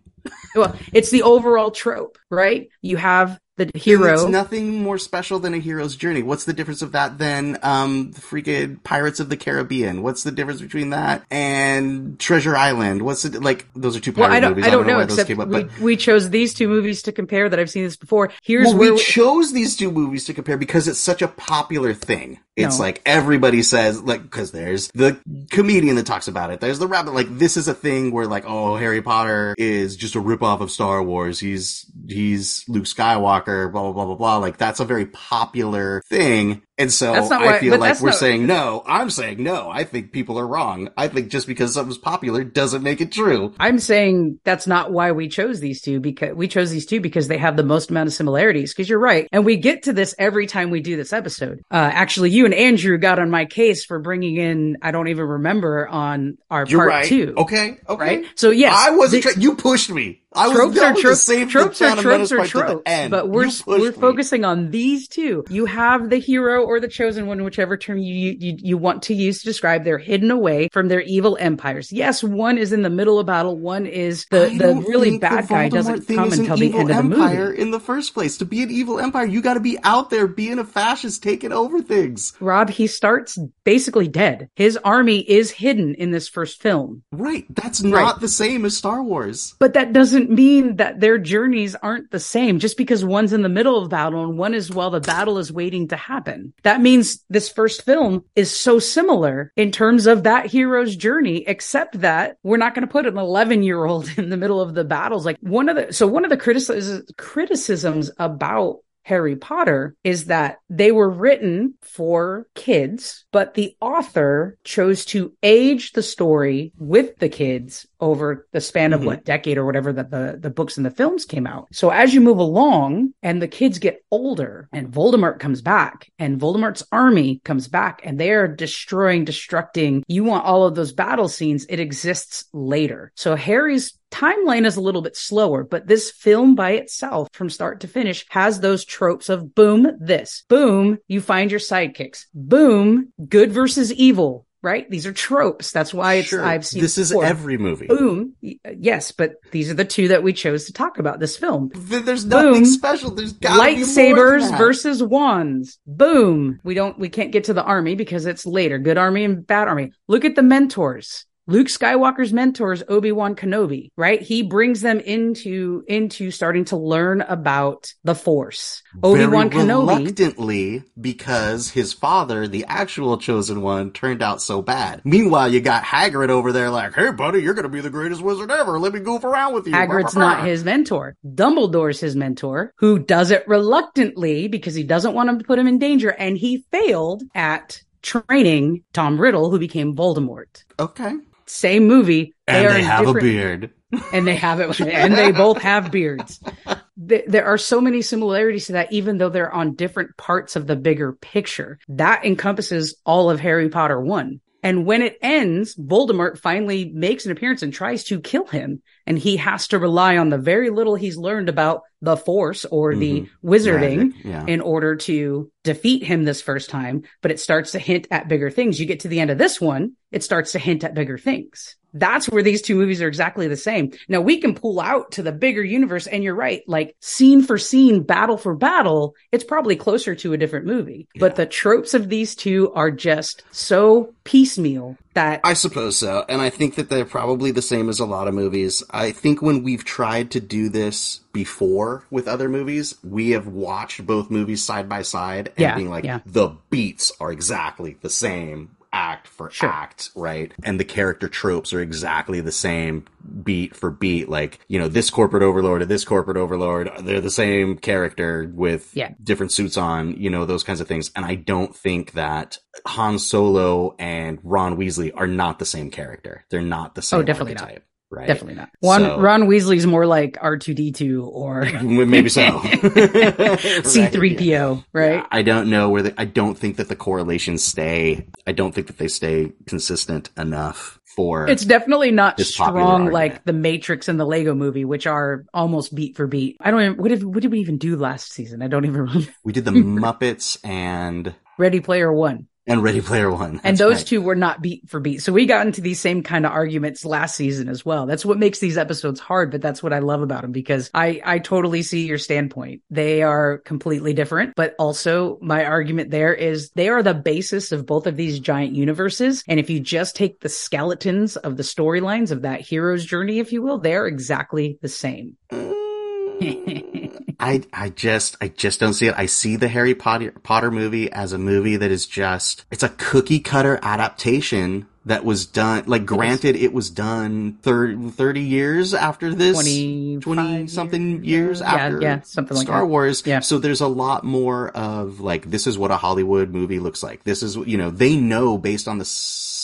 well, it's the overall trope, right? You have the hero. It's nothing more special than a hero's journey. What's the difference of that than um the freaking Pirates of the Caribbean? What's the difference between that and Treasure Island? What's it like? Those are two pirate well, I don't, movies. I don't know, why those except came up, we, but we chose these two movies to compare that I've seen this before. Here's well, where we chose these two movies to compare because it's such a popular thing. It's No. like everybody says, like, because there's the comedian that talks about it. There's the rabbit. Like, this is a thing where, like, oh, Harry Potter is just a ripoff of Star Wars. He's he's he's Luke Skywalker. Blah blah blah blah blah. Like, that's a very popular thing. And so I feel like we're not- saying no. I'm saying no. I think people are wrong. I think just because something's popular doesn't make it true. I'm saying that's not why we chose these two because we chose these two because they have the most amount of similarities. Because you're right, and we get to this every time we do this episode. Uh, actually, you and Andrew got on my case for bringing in I don't even remember on our You're part right. two. Okay. Okay. Right? So, yes, I wasn't. the- Tra- you pushed me. I was tropes are was the tropes. Tropes are tropes are part to the tropes. But we're we're me. focusing on these two. You have the hero or the chosen one, whichever term you, you you want to use to describe, they're hidden away from their evil empires. Yes, one is in the middle of battle. One is the the really bad the guy doesn't come until the end of the empire movie. in the first place. To be an evil empire, you got to be out there being a fascist, taking over things. Rob, he starts basically dead. His army is hidden in this first film. Right. That's not Right. the same as Star Wars. But that doesn't mean that their journeys aren't the same just because one's in the middle of battle and one is while the battle is waiting to happen. That means this first film is so similar in terms of that hero's journey, except that we're not going to put an 11 year old in the middle of the battles. Like one of the, so one of the criticis- criticisms about Harry Potter is that they were written for kids, but the author chose to age the story with the kids over the span of Mhm. what decade or whatever that the, the books and the films came out. So as you move along and the kids get older and Voldemort comes back and Voldemort's army comes back and they are destroying, destructing. You want all of those battle scenes. It exists later. So Harry's timeline is a little bit slower, but this film by itself from start to finish has those tropes of boom, this, boom, you find your sidekicks, boom, good versus evil, right? These are tropes. That's why it's, Sure. I've seen this is before. every movie. boom. Yes, but these are the two that we chose to talk about this film. There's nothing Boom. special. There's gotta be more than Lightsabers versus wands. Boom. We don't, we can't get to the army because it's later. Good army and bad army. Look at the mentors. Luke Skywalker's mentors, Obi-Wan Kenobi, right? He brings them into, into starting to learn about the force. Obi-Wan Very Kenobi. reluctantly because his father, the actual chosen one, turned out so bad. Meanwhile, you got Hagrid over there like, "Hey, buddy, you're gonna be the greatest wizard ever. Let me goof around with you." Hagrid's not his mentor. Dumbledore's his mentor, who does it reluctantly because he doesn't want him to put him in danger, and he failed at training Tom Riddle, who became Voldemort. Okay. Same movie. And they in have a beard. and they have it, and they both have beards. There are so many similarities to that, even though they're on different parts of the bigger picture. That encompasses all of Harry Potter 1. And when it ends, Voldemort finally makes an appearance and tries to kill him. And he has to rely on the very little he's learned about the Force or the mm-hmm. wizarding Magic, yeah. in order to defeat him this first time. But it starts to hint at bigger things. You get to the end of this one, it starts to hint at bigger things. That's where these two movies are exactly the same. Now we can pull out to the bigger universe and you're right, like scene for scene, battle for battle, it's probably closer to a different movie. But the tropes of these two are just so piecemeal that I suppose so. And I think that they're probably the same as a lot of movies. I think when we've tried to do this before with other movies, we have watched both movies side by side and Yeah, being like, yeah. the beats are exactly the same act for Sure. act, right? And the character tropes are exactly the same beat for beat. Like, you know, this corporate overlord and this corporate overlord, they're the same character with Yeah. different suits on, you know, those kinds of things. And I don't think that Han Solo and Ron Weasley are not the same character. They're not the oh, same Oh, definitely not. Right. definitely not. One So- Ron Weasley's more like R2D2 or Maybe so. C3PO, right? Yeah, I don't know where the, I don't think that the correlations stay. I don't think that they stay consistent enough for It's definitely not This strong like the Matrix and the Lego movie, which are almost beat for beat. I don't even, what did, what did we even do last season? I don't even remember. we did the Muppets and Ready Player One. And Ready Player One. and those right. two were not beat for beat. So we got into these same kind of arguments last season as well. That's what makes these episodes hard, but that's what I love about them because I, I totally see your standpoint. They are completely different, but also my argument there is they are the basis of both of these giant universes. And if you just take the skeletons of the storylines of that hero's journey, if you will, they're exactly the same. Mm. I I just I just don't see it. I see the Harry Potter Potter movie as a movie that is just it's a cookie cutter adaptation that was done like granted it was done 30, 30 years after this 25 20 something years? years Yeah, after yeah, something like Star that. Wars. Yeah. So there's a lot more of like this is what a Hollywood movie looks like. This is you know they know based on the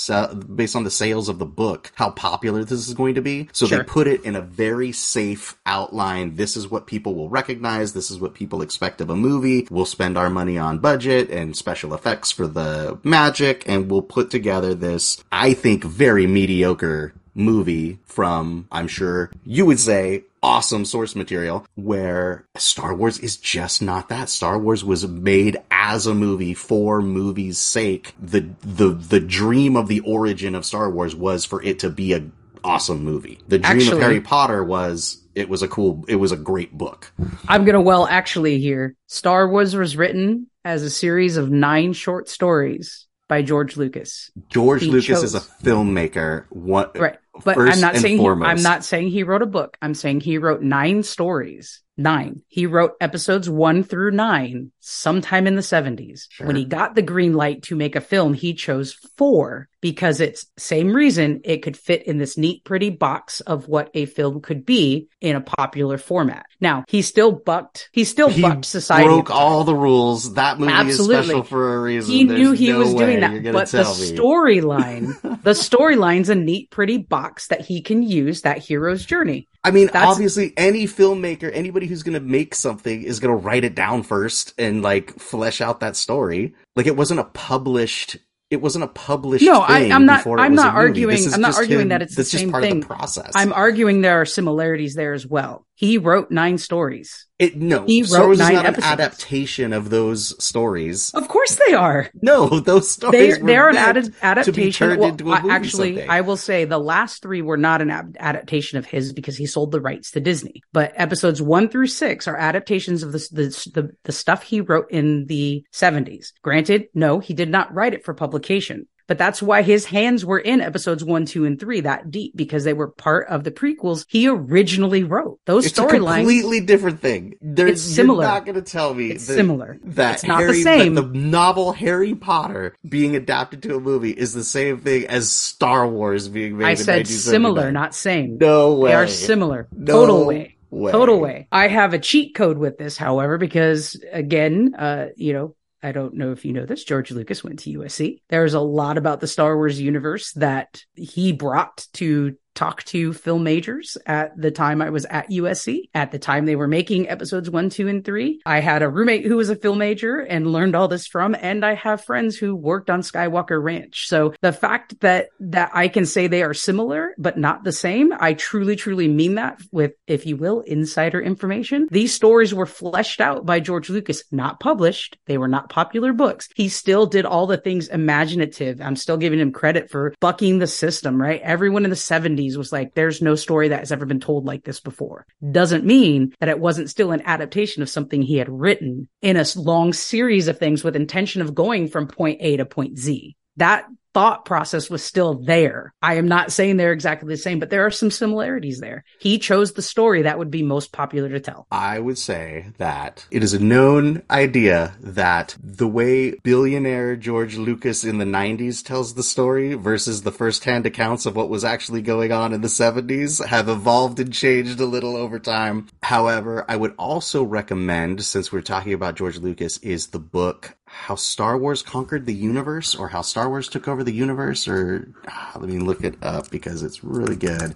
se- based on the sales of the book how popular this is going to be. So Sure. they put it in a very safe outline. This is what people will recognize. This is what people expect of a movie. We'll spend our money on budget and special effects for the magic and we'll put together this I think very mediocre movie from I'm sure you would say awesome source material where Star Wars is just not that. Star Wars was made as a movie for movie's sake. The the the dream of the origin of Star Wars was for it to be a awesome movie. The dream Actually- of Harry Potter was it was a cool it was a great book. I'm gonna well actually here. Star Wars was written as a series of nine short stories by George Lucas. George He Lucas chose. is a filmmaker. What Right. But first I'm not saying he. I'm not saying he wrote a book. I'm saying he wrote nine stories. Nine. He wrote episodes one through nine sometime in the 70s. Sure. When he got the green light to make a film, he chose four because it's same reason it could fit in this neat, pretty box of what a film could be in a popular format. Now he still bucked. He still he bucked society. broke all the rules. That movie Absolutely. is special for a reason. he There's knew he no was doing that. But the storyline, the storyline's a neat, pretty box that he can use that hero's journey. I mean, That's- obviously, any filmmaker, anybody who's going to make something is going to write it down first and like flesh out that story. Like it wasn't a published. It wasn't a published. No, I- I'm not- I'm not arguing- I'm not arguing him- that it's the just same part thing. of the process. I'm arguing there are similarities there as well. He wrote nine stories. It, no, He Star wrote Wars is not episodes. an adaptation of those stories. Of course they are. No, those stories They were they're an meant adad- to be adaptation. turned Well, into a I- movie actually, someday. I will say the last three were not an adaptation of his because he sold the rights to Disney. But episodes one through six are adaptations of the the the, the stuff he wrote in the 70s. Granted, no, he did not write it for publication. But that's why his hands were in episodes one, two, and three that deep because they were part of the prequels he originally wrote. Those storylines. it's a completely different thing. There's, It's similar. You're not going to tell me It's that, similar. that It's not the same. The novel Harry Potter being adapted to a movie is the same thing as Star Wars being made. To a movie. I said similar, not same. no way. They are similar. No Total way. way. Total way. I have a cheat code with this, however, because again, uh, you know, I don't know if you know this. George Lucas went to USC. There's a lot about the Star Wars universe that he brought to talk to film majors at the time I was at USC. At the time they were making episodes one, two, and three. I had a roommate who was a film major and learned all this from, and I have friends who worked on Skywalker Ranch. So the fact that, that I can say they are similar, but not the same, I truly, truly mean that with, if you will, insider information. These stories were fleshed out by George Lucas, not published. They were not popular books. He still did all the things imaginative. I'm still giving him credit for bucking the system, right? Everyone in the 70s was like, there's no story that has ever been told like this before. Doesn't mean that it wasn't still an adaptation of something he had written in a long series of things with intention of going from point A to point Z. That thought process was still there. I am not saying they're exactly the same, but there are some similarities there. He chose the story that would be most popular to tell. I would say that it is a known idea that the way billionaire George Lucas in the 90s tells the story versus the first-hand accounts of what was actually going on in the 70s have evolved and changed a little over time. However, I would also recommend, since we're talking about George Lucas, is the book How Star Wars Conquered the Universe or How Star Wars Took Over the Universe or ah, let me look it up because it's really good.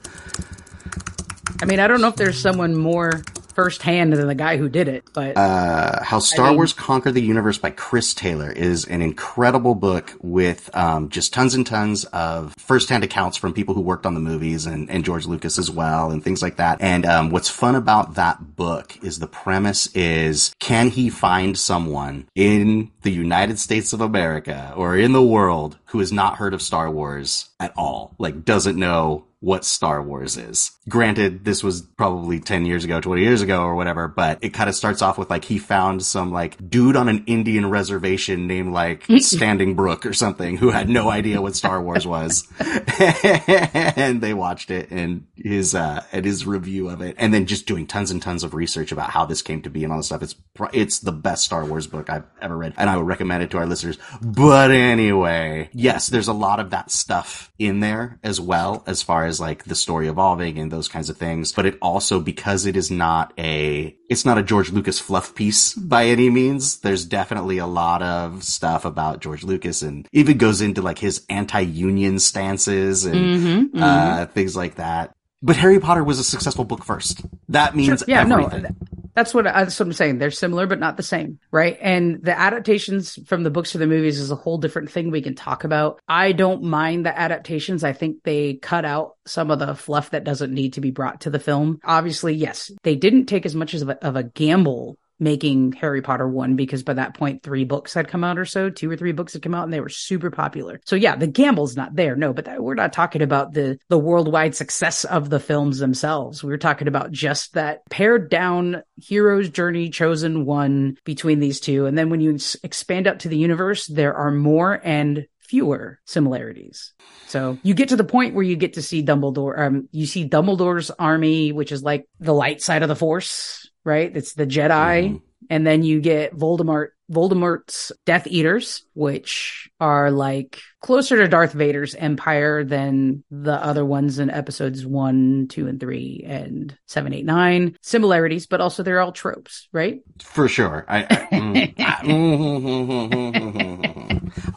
I mean, I don't know if there's someone more firsthand than the guy who did it, but uh, How Star mean- Wars Conquered the Universe by Chris Taylor is an incredible book with um, just tons and tons of firsthand accounts from people who worked on the movies and, and George Lucas as well and things like that. And um, what's fun about that book is the premise is can he find someone in the United States of America or in the world who has not heard of Star Wars at all, like doesn't know what Star Wars is. Granted, this was probably 10 years ago, 20 years ago or whatever, but it kind of starts off with like he found some like dude on an Indian reservation named like Standing Brook or something who had no idea what Star Wars was. and they watched it and his, uh, and his review of it and then just doing tons and tons of research about how this came to be and all this stuff. It's, it's the best Star Wars book I've ever read and I would recommend it to our listeners. But anyway, yes, there's a lot of that stuff in there as well as far as like the story evolving and those kinds of things. But it also, because it is not a, it's not a George Lucas fluff piece by any means. There's definitely a lot of stuff about George Lucas and even goes into like his anti-union stances and Mm-hmm, uh, things like that. But Harry Potter was a successful book first. That means yeah, no. That's what, that's what I'm saying. They're similar, but not the same, right? And the adaptations from the books to the movies is a whole different thing we can talk about. I don't mind the adaptations. I think they cut out some of the fluff that doesn't need to be brought to the film. Obviously, yes, they didn't take as much of a, of a gamble making Harry Potter one because by that point, three books had come out or so, two or three books had come out and they were super popular. So yeah, the gamble's not there. No, but that, we're not talking about the, the worldwide success of the films themselves. We are talking about just that pared down hero's journey chosen one between these two. And then when you expand out to the universe, there are more and fewer similarities. So you get to the point where you get to see Dumbledore, um, you see Dumbledore's army, which is like the light side of the force, right? It's the Jedi. Mhm. And then you get Voldemort, Voldemort's Death Eaters, which are like closer to Darth Vader's empire than the other ones in episodes one, two, and three, and seven, eight, nine. Similarities, but also they're all tropes, right? For sure. I, I, mm, I,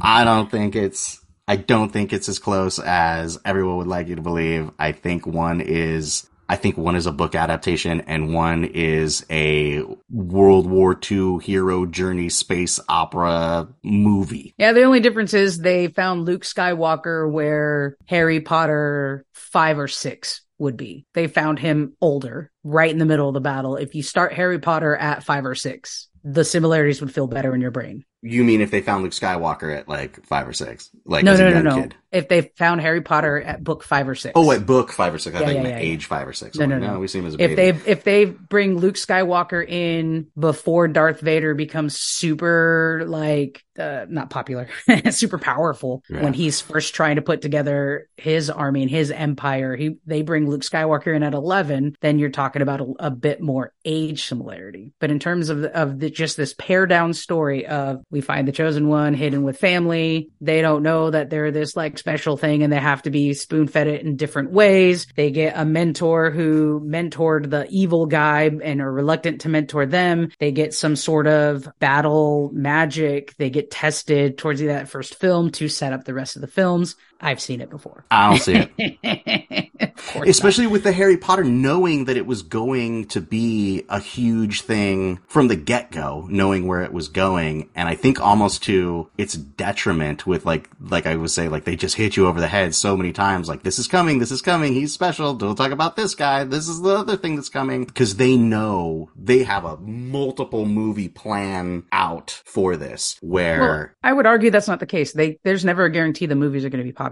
I don't think it's, I don't think it's as close as everyone would like you to believe. I think one is, I think one is a book adaptation and one is a World War II hero journey space opera movie. Yeah, the only difference is they found Luke Skywalker where Harry Potter five or six would be. They found him older, right in the middle of the battle. If you start Harry Potter at five or six, the similarities would feel better in your brain. You mean if they found Luke Skywalker at like five or six? Like no, as a no, no, no. kid? If they found Harry Potter at book five or six. Oh, at book five or six. I Yeah, think yeah, yeah, age five or six. No, I'm no, no. we see him as a if baby. they if they bring Luke Skywalker in before Darth Vader becomes super like uh, not popular, super powerful when he's first trying to put together his army and his empire, he they bring Luke Skywalker in at eleven, then you're talking about a, a bit more age similarity. But in terms of of the, just this pare down story of we find the chosen one hidden with family, they don't know that they're this like special thing and they have to be spoon fed it in different ways. They get a mentor who mentored the evil guy and are reluctant to mentor them. They get some sort of battle magic. They get tested towards the that first film to set up the rest of the films. I've seen it before. I don't see it. Of course Especially with the Harry Potter, knowing that it was going to be a huge thing from the get go, knowing where it was going. And I think almost to its detriment with like, like I would say, like they just hit you over the head so many times. Like, this is coming, this is coming, he's special. Don't talk about this guy. This is the other thing that's coming. Cause they know they have a multiple movie plan out for this where. Well, I would argue that's not the case. They there's never a guarantee the movies are going to be popular.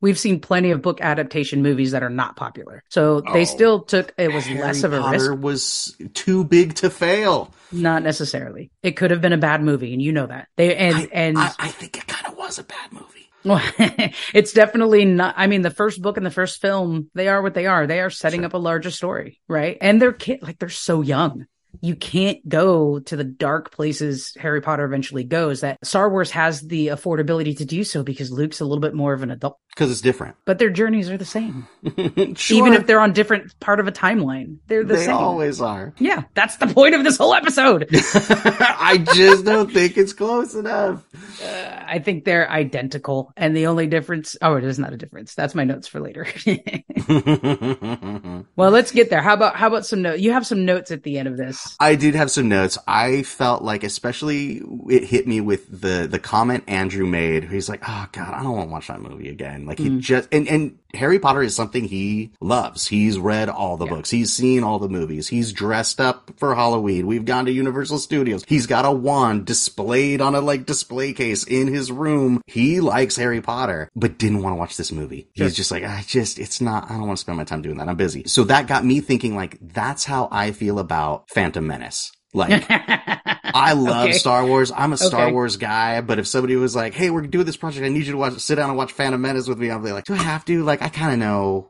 We've seen plenty of book adaptation movies that are not popular. So they Oh, still took it was Harry less of a Potter risk. was too big to fail. Not necessarily. It could have been a bad movie, and you know that. They and I, and I, I think it kind of was a bad movie. well, it's definitely not. I mean, the first book and the first film, they are what they are. They are setting Sure. up a larger story, right? And they're kid, like they're so young. You can't go to the dark places Harry Potter eventually goes. That Star Wars has the affordability to do so because Luke's a little bit more of an adult. Because it's different. But their journeys are the same, Sure, even if they're on different part of a timeline. They're the same. they same. always are. Yeah, that's the point of this whole episode. I just don't think it's close enough. Uh, I think they're identical, and the only difference. Oh, it is not a difference. That's my notes for later. well, let's get there. How about how about some notes? You have some notes at the end of this. I did have some notes. I felt like, especially, it hit me with the the comment Andrew made. He's like, "Oh God, I don't want to watch that movie again." Like he hmm. just and and Harry Potter is something he loves. He's read all the books. He's seen all the movies. He's dressed up for Halloween. We've gone to Universal Studios. He's got a wand displayed on a like display case in his room. He likes Harry Potter, but didn't want to watch this movie. He's just like, I just, it's not, I don't want to spend my time doing that. I'm busy. So that got me thinking like, that's how I feel about Phantom Menace. Like, I love Okay. Star Wars. I'm a Star Okay. Wars guy, but if somebody was like, "Hey, we're doing this project. I need you to watch, sit down and watch Phantom Menace with me," I'd be like, "Do I have to?" Like, I kind of know,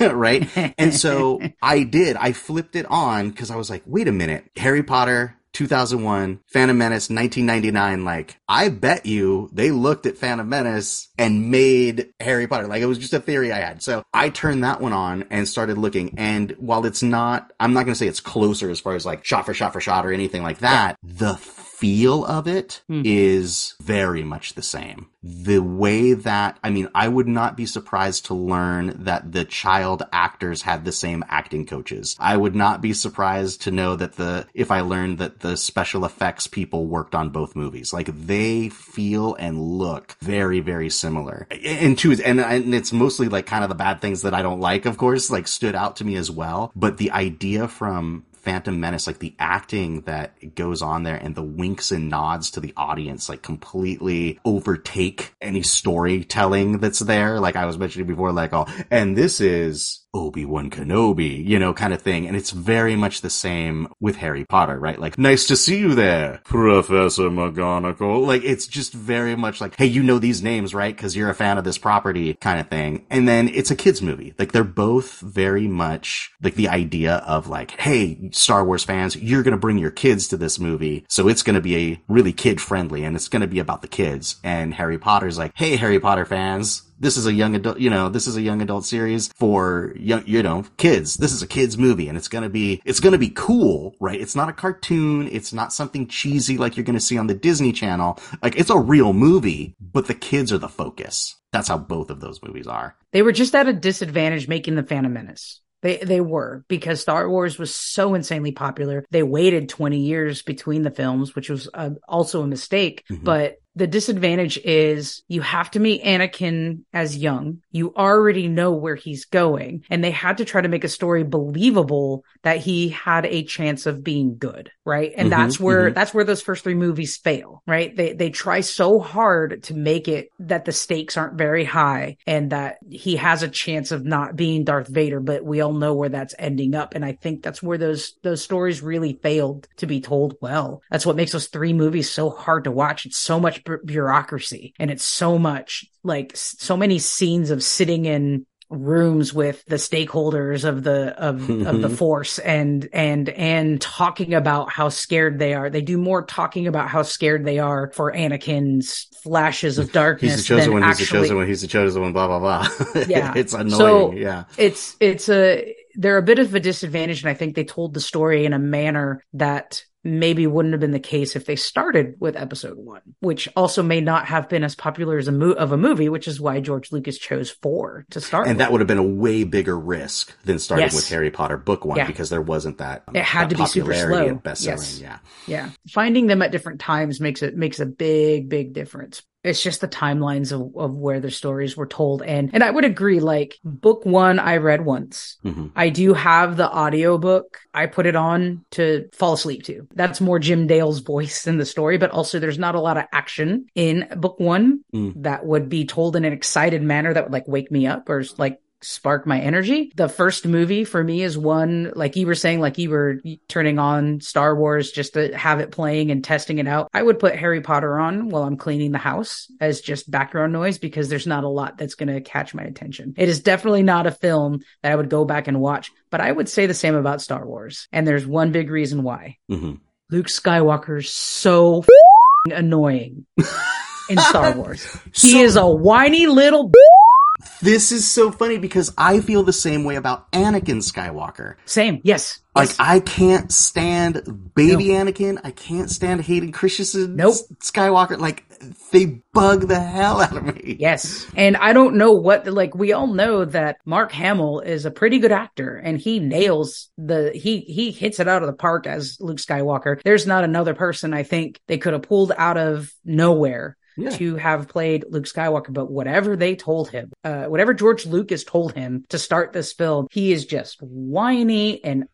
right? And so I did. I flipped it on because I was like, "Wait a minute, Harry Potter." 2001, Phantom Menace, 1999. Like, I bet you they looked at Phantom Menace and made Harry Potter. Like, it was just a theory I had. So I turned that one on and started looking. And while it's not, I'm not going to say it's closer as far as like shot for shot for shot or anything like that. The feel of it hmm. is very much the same. The way that, I mean, I would not be surprised to learn that the child actors had the same acting coaches. I would not be surprised to know that the, if I learned that the special effects people worked on both movies. Like they feel and look very, very similar. And two, and, and it's mostly like kind of the bad things that I don't like, of course, like stood out to me as well. But the idea from Phantom Menace, like the acting that goes on there and the winks and nods to the audience, like completely overtake any storytelling that's there. Like I was mentioning before, like, oh, and this is Obi-Wan Kenobi, you know, kind of thing. And it's very much the same with Harry Potter, right? Like, nice to see you there, Professor McGonagall. Like, it's just very much like, hey, you know these names, right? Cause you're a fan of this property kind of thing. And then it's a kid's movie. Like, they're both very much like the idea of like, hey, Star Wars fans, you're going to bring your kids to this movie. So it's going to be a really kid friendly and it's going to be about the kids. And Harry Potter's like, hey, Harry Potter fans, this is a young adult, you know, this is a young adult series for young, you know, kids. This is a kids movie and it's going to be, it's going to be cool, right? It's not a cartoon. It's not something cheesy like you're going to see on the Disney channel. Like it's a real movie, but the kids are the focus. That's how both of those movies are. They were just at a disadvantage making the Phantom Menace. They they were because Star Wars was so insanely popular. They waited 20 years between the films, which was uh, also a mistake, Mhm. but the disadvantage is you have to meet Anakin as young. You already know where he's going and they had to try to make a story believable that he had a chance of being good, right? And Mhm, that's where mhm. that's where those first three movies fail, right? They they try so hard to make it that the stakes aren't very high and that he has a chance of not being Darth Vader, but we all know where that's ending up. And I think that's where those those stories really failed to be told well. That's what makes those three movies so hard to watch. It's so much bureaucracy and it's so much like so many scenes of sitting in rooms with the stakeholders of the of of the force and and and talking about how scared they are they do more talking about how scared they are for anakin's flashes of darkness He's the chosen one. He's the chosen one. He's the chosen one. Blah blah blah. Yeah. it's annoying. So- yeah. it's it's a they're a bit of a disadvantage and i think they told the story in a manner that maybe wouldn't have been the case if they started with episode one which also may not have been as popular as a mo- of a movie which is why george lucas chose four to start And with. that would have been a way bigger risk than starting Yes. with Harry Potter book one Yeah. because there wasn't that. It had that to be super slow. and Best-selling. Yes. Yeah. Yeah. Finding them at different times makes it makes a big, big difference. It's just the timelines of, of where the stories were told. And and I would agree, like book one I read once. Mhm. I do have the audiobook. I put it on to fall asleep to. That's more Jim Dale's voice in the story, but also there's not a lot of action in book one Mm. that would be told in an excited manner that would like wake me up or like spark my energy. The first movie for me is one, like you were saying, like you were turning on Star Wars just to have it playing and testing it out. I would put Harry Potter on while I'm cleaning the house as just background noise because there's not a lot that's going to catch my attention. It is definitely not a film that I would go back and watch, but I would say the same about Star Wars. And there's one big reason why. Mhm. Luke Skywalker's so annoying in Star Wars. He So- is a whiny little b- This is so funny because I feel the same way about Anakin Skywalker. same. Yes. Like Yes. I can't stand baby Anakin. I can't stand Hayden Christensen Nope. Skywalker. Like they bug the hell out of me. Yes. And I don't know what, like, we all know that Mark Hamill is a pretty good actor and he nails the, he, he hits it out of the park as Luke Skywalker. There's not another person I think they could have pulled out of nowhere Yeah. to have played Luke Skywalker, but whatever they told him, uh, whatever George Lucas told him to start this film, he is just whiny and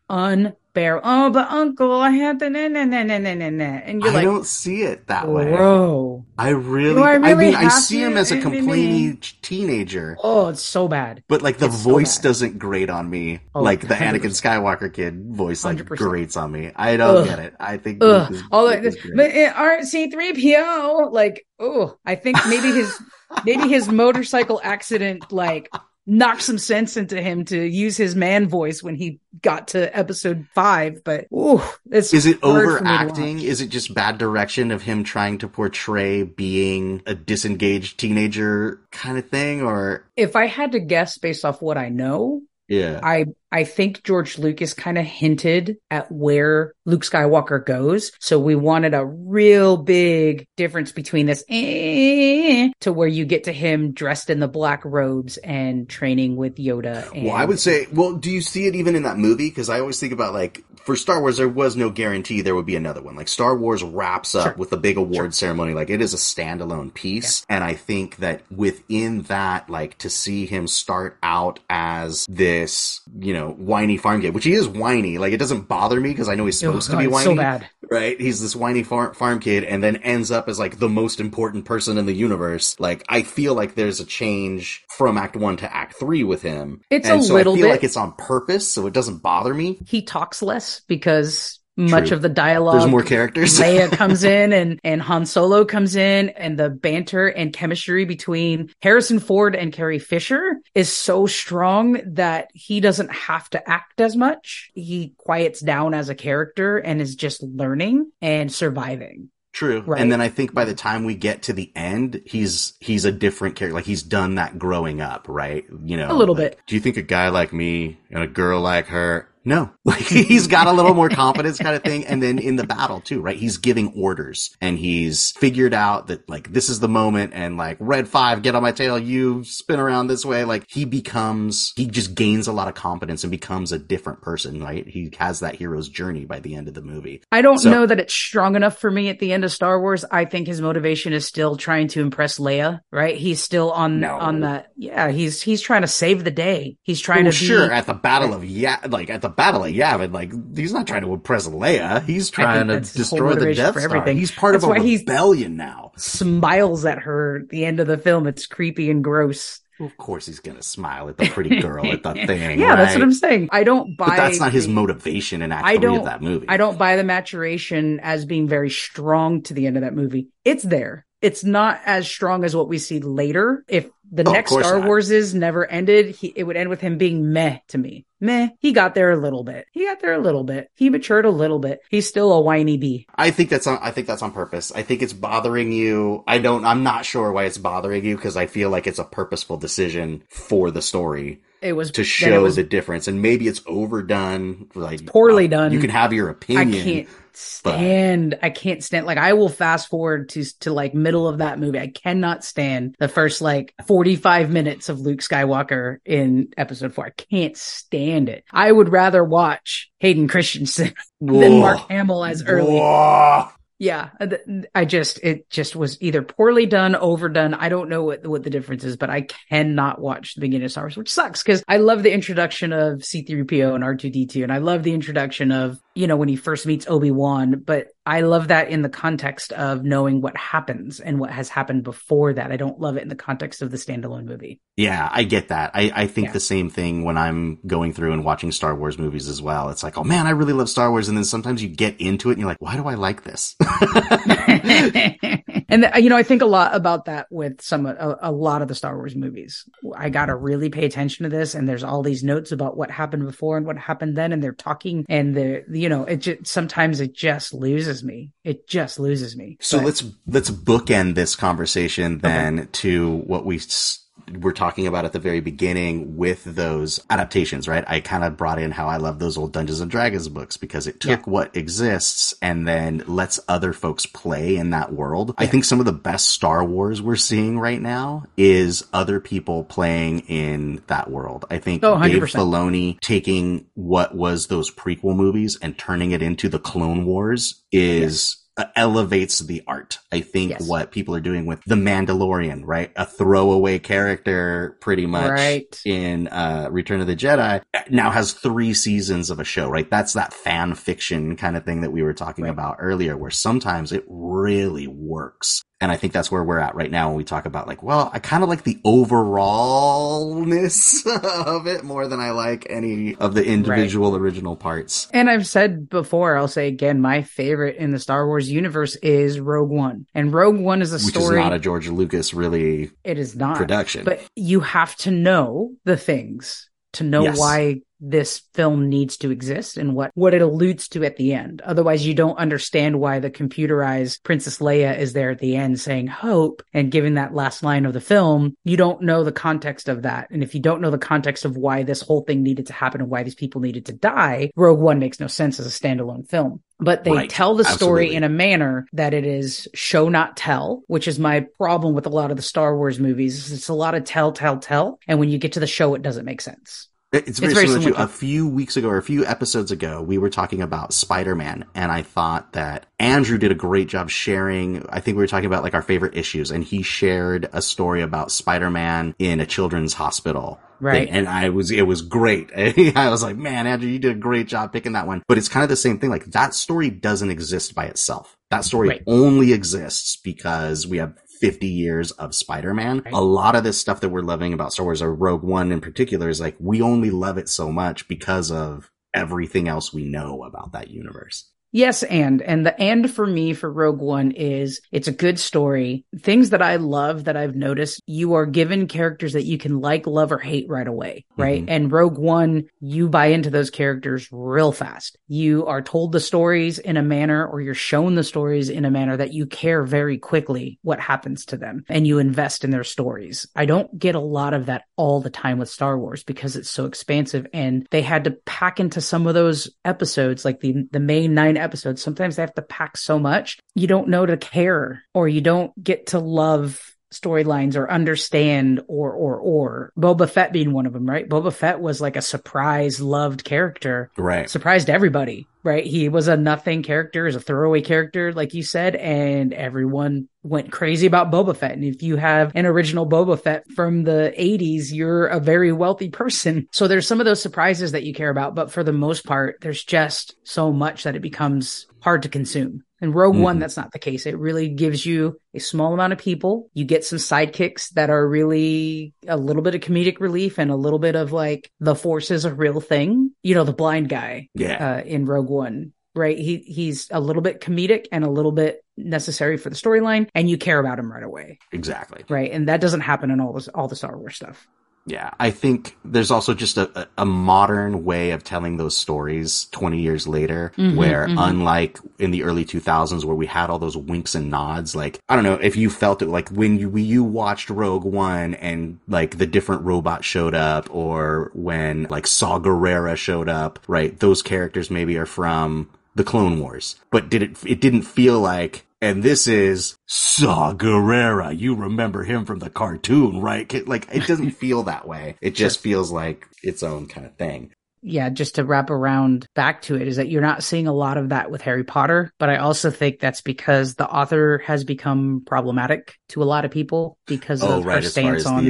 unbearable. Oh, but uncle, I had the na na na na na na na. And you're I like, don't see it that way. bro. I really, I I, mean, I see him as a complaining teenager, Oh, it's so bad. but like the It's voice bad. doesn't grate on me. Oh, like the 100%. Anakin Skywalker kid voice like 100%. grates on me. I don't Ugh. get it. I think Ugh, is- all Luke that, is but aren't C3PO. Like, oh, I think maybe his, maybe his motorcycle accident, like, knocked some sense into him to use his man voice when he got to episode five. But, oh, it's Is it hard for me to overacting? Is it just bad direction of him trying to portray being a disengaged teenager kind of thing? Or If I had to guess based off what I know, Yeah. I I think George Lucas kind of hinted at where Luke Skywalker goes. So we wanted a real big difference between this eh, to where you get to him dressed in the black robes and training with Yoda. And, Well, I would say, well, do you see it even in that movie? Because I always think about like for Star Wars, there was no guarantee there would be another one. Like Star Wars wraps up Sure. with a big award ceremony, like it is a standalone piece, and I think that within that, like to see him start out as this, you know, whiny farm kid, which he is whiny. Like it doesn't bother me because I know he's Oh, supposed God, to be whiny so bad. right? He's this whiny farm, farm kid and then ends up as like the most important person in the universe. Like, I feel like there's a change from act one to act three with him. It's and a so little I feel bit- like it's on purpose, so it doesn't bother me. He talks less because much True. of the dialogue There's more characters. Leia comes in and, and Han Solo comes in and the banter and chemistry between Harrison Ford and Carrie Fisher is so strong that he doesn't have to act as much. He quiets down as a character and is just learning and surviving. True. Right. And then I think by the time we get to the end, he's he's a different character. Like he's done that growing up, right? You know, A little like, bit. Do you think a guy like me and a girl like her? No, like he's got a little more confidence kind of thing. And then in the battle too, right? He's giving orders and he's figured out that like this is the moment and like red five, get on my tail. You spin around this way. Like he becomes, he just gains a lot of confidence and becomes a different person, right? He has that hero's journey by the end of the movie. I don't So- know that it's strong enough for me at the end of Star Wars. I think his motivation is still trying to impress Leia, right? He's still on No. on the, Yeah, he's he's trying to save the day. He's trying Well, to be sure at the battle of yeah, like at the battle of Yavin, like he's not trying to impress Leia. He's trying to that's his whole destroy the Death Star. everything. He's part That's of a rebellion now. smiles at her at the end of the film. It's creepy and gross. Well, of course, he's gonna smile at the pretty girl at the thing. yeah, that's what I'm saying. I don't buy. But that's not his motivation in Act I Three don't. of that movie. I don't buy the maturation as being very strong to the end of that movie. It's there. It's not as strong as what we see later. If the Oh, next Star not. Wars is never ended, he, it would end with him being meh to me. Meh. He got there a little bit. He got there a little bit. He matured a little bit. He's still a whiny bee. I think that's on. I think that's on purpose. I think it's bothering you. I don't. I'm not sure why it's bothering you because I feel like it's a purposeful decision for the story It was to show was the difference, and maybe it's overdone. Like poorly uh, done. You can have your opinion. I can't stand. I can't stand. Like I will fast forward to to like middle of that movie. I cannot stand the first like forty five minutes of Luke Skywalker in Episode Four. I can't stand it. I would rather watch Hayden Christensen than Whoa. Mark Hamill as early. Whoa. Yeah, uh, I just it just was either poorly done, overdone. I don't know what what the difference is, but I cannot watch the beginning of Star Wars, which sucks because I love the introduction of C-3PO and R2D2, and I love the introduction of you know when he first meets Obi Wan, but I love that in the context of knowing what happens and what has happened before that. I don't love it in the context of the standalone movie. Yeah, I get that. I, I think Yeah. the same thing when I'm going through and watching Star Wars movies as well. It's like, oh man, I really love Star Wars. And then sometimes you get into it and you're like, why do I like this? and you know, I think a lot about that with some a, a lot of the Star Wars movies. I got to really pay attention to this, and there's all these notes about what happened before and what happened then, and they're talking, and the you know, it just sometimes it just loses me. It just loses me. so But- let's, let's bookend this conversation then to what we s- were talking about at the very beginning with those adaptations, right? I kind of brought in how I love those old Dungeons and Dragons books because it took what exists and then lets other folks play in that world. I think some of the best Star Wars we're seeing right now is other people playing in that world. I think Oh, Dave 100%. Filoni taking what was those prequel movies and turning it into the Clone Wars is elevates the art. I think Yes. what people are doing with the Mandalorian, right? A throwaway character pretty much Right. in uh Return of the Jedi now has 3 seasons of a show, right? That's that fan fiction kind of thing that we were talking Right. about earlier where sometimes it really works. And I think that's where we're at right now when we talk about like, well, I kind of like the overallness of it more than I like any of the individual original parts. And I've said before, I'll say again, my favorite in the Star Wars universe is Rogue One. And Rogue One is a Which story. is not a George Lucas really it is not production. But you have to know the things to know Yes. why this film needs to exist and what what it alludes to at the end. Otherwise, you don't understand why the computerized Princess Leia is there at the end saying hope and giving that last line of the film. You don't know the context of that, and if you don't know the context of why this whole thing needed to happen and why these people needed to die, Rogue One makes no sense as a standalone film but they Right. tell the story Absolutely. in a manner that it is show not tell, which is my problem with a lot of the Star Wars movies. It's a lot of tell, tell, tell. And when you get to the show, it doesn't make sense. It's very, very similar, similar to a few weeks ago or a few episodes ago, we were talking about Spider-Man and I thought that Andrew did a great job sharing. I think we were talking about like our favorite issues and he shared a story about Spider-Man in a children's hospital. Right. thing. And I was, it was great. I was like, man, Andrew, you did a great job picking that one. But it's kind of the same thing. Like that story doesn't exist by itself. That story Right. only exists because we have 50 years of Spider-Man. Right. A lot of this stuff that we're loving about Star Wars or Rogue One in particular is like, we only love it so much because of everything else we know about that universe. Yes, and and the and for me for Rogue One is it's a good story. Things that I love that I've noticed, you are given characters that you can like, love, or hate right away, right? Mhm. And Rogue One, you buy into those characters real fast. You are told the stories in a manner, or you're shown the stories in a manner that you care very quickly what happens to them, and you invest in their stories. I don't get a lot of that all the time with Star Wars because it's so expansive, and they had to pack into some of those episodes, like the the main nine episodes. Sometimes they have to pack so much you don't know to care, or you don't get to love storylines or understand or or or Boba Fett being one of them, right? Boba Fett was like a surprise loved character Right. surprised everybody, right? He was a nothing character, as a throwaway character, like you said, and everyone went crazy about Boba Fett. And if you have an original Boba Fett from the 80s, you're a very wealthy person. So there's some of those surprises that you care about, but for the most part, there's just so much that it becomes hard to consume. And Rogue One, Mhm. that's not the case. It really gives you a small amount of people. You get some sidekicks that are really a little bit of comedic relief and a little bit of like the force is a real thing. You know, the blind guy Yeah. uh, in Rogue One, right? He he's a little bit comedic and a little bit necessary for the storyline, and you care about him right away, exactly. right? And that doesn't happen in all this all the Star Wars stuff. Yeah, I think there's also just a, a- modern way of telling those stories 20 years later, Mhm, where mhm. unlike in the early 2000s where we had all those winks and nods, like, I don't know if you felt it, like when you, you watched Rogue One and like the different robots showed up or when like Saw Gerrera showed up, right? Those characters maybe are from the Clone Wars, but did it, it didn't feel like, and this is Saw Gerrera. You remember him from the cartoon, right? Like, it doesn't feel that way. It just feels like its own kind of thing. yeah, just to wrap around back to it is that you're not seeing a lot of that with Harry Potter, but I also think that's because the author has become problematic to a lot of people because Oh, of right. her As far as stance on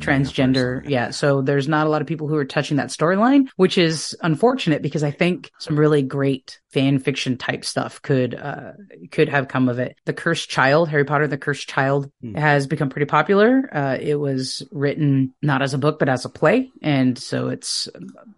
transgender. Yeah. So there's not a lot of people who are touching that storyline, which is unfortunate because I think some really great fan fiction type stuff could uh could have come of it. The Cursed Child, Harry Potter the Cursed Child Hmm. has become pretty popular. Uh it was written not as a book but as a play and so it's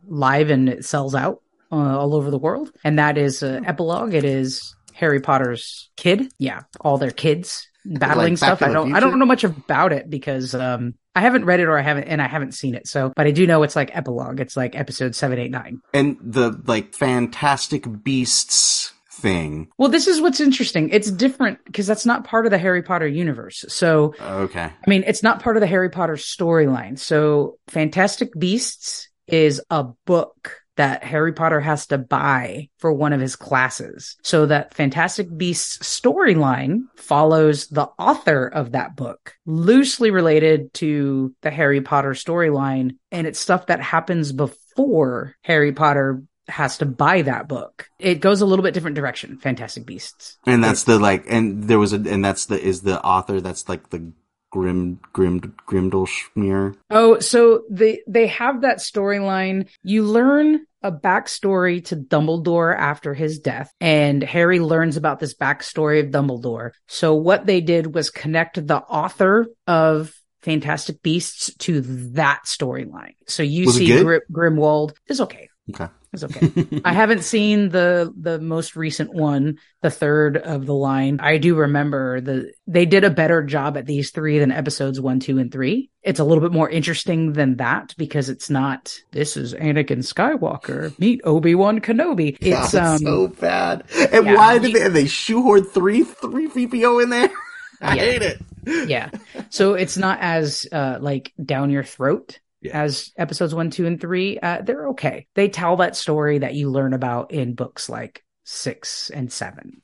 live and it sells out uh, all over the world. And that is uh, epilogue. It is Harry Potter's kid. Yeah, all their kids battling Like stuff. I don't. I don't know much about it because um I haven't read it or I haven't and I haven't seen it. So, but I do know it's like epilogue. It's like episode seven, eight, nine. And the like Fantastic Beasts thing. Well, this is what's interesting. It's different because that's not part of the Harry Potter universe. So, Okay. I mean, it's not part of the Harry Potter storyline. So, Fantastic Beasts is a book that Harry Potter has to buy for one of his classes. So that Fantastic Beasts storyline follows the author of that book, loosely related to the Harry Potter storyline. And it's stuff that happens before Harry Potter has to buy that book. It goes a little bit different direction, Fantastic Beasts. And that's the like, and there was a, and that's the, is the author that's like the Grim, Grim, Grimdalschmier. Oh, so they they have that storyline. You learn a backstory to Dumbledore after his death, and Harry learns about this backstory of Dumbledore. So what they did was connect the author of Fantastic Beasts to that storyline. So you Was see Grimwald is okay. Okay. It's okay. I haven't seen the the most recent one, the third of the line. I do remember the they did a better job at these three than episodes one, two, and three. It's a little bit more interesting than that because it's not this is Anakin Skywalker meet Obi Wan Kenobi. It's God, um so bad. And yeah, why did they, they shoehorn three three VPO in there? I Yeah. hate it. yeah. So it's not as uh like down your throat Yeah. as episodes one, two, and three. Uh they're okay. They tell that story that you learn about in books like six and seven.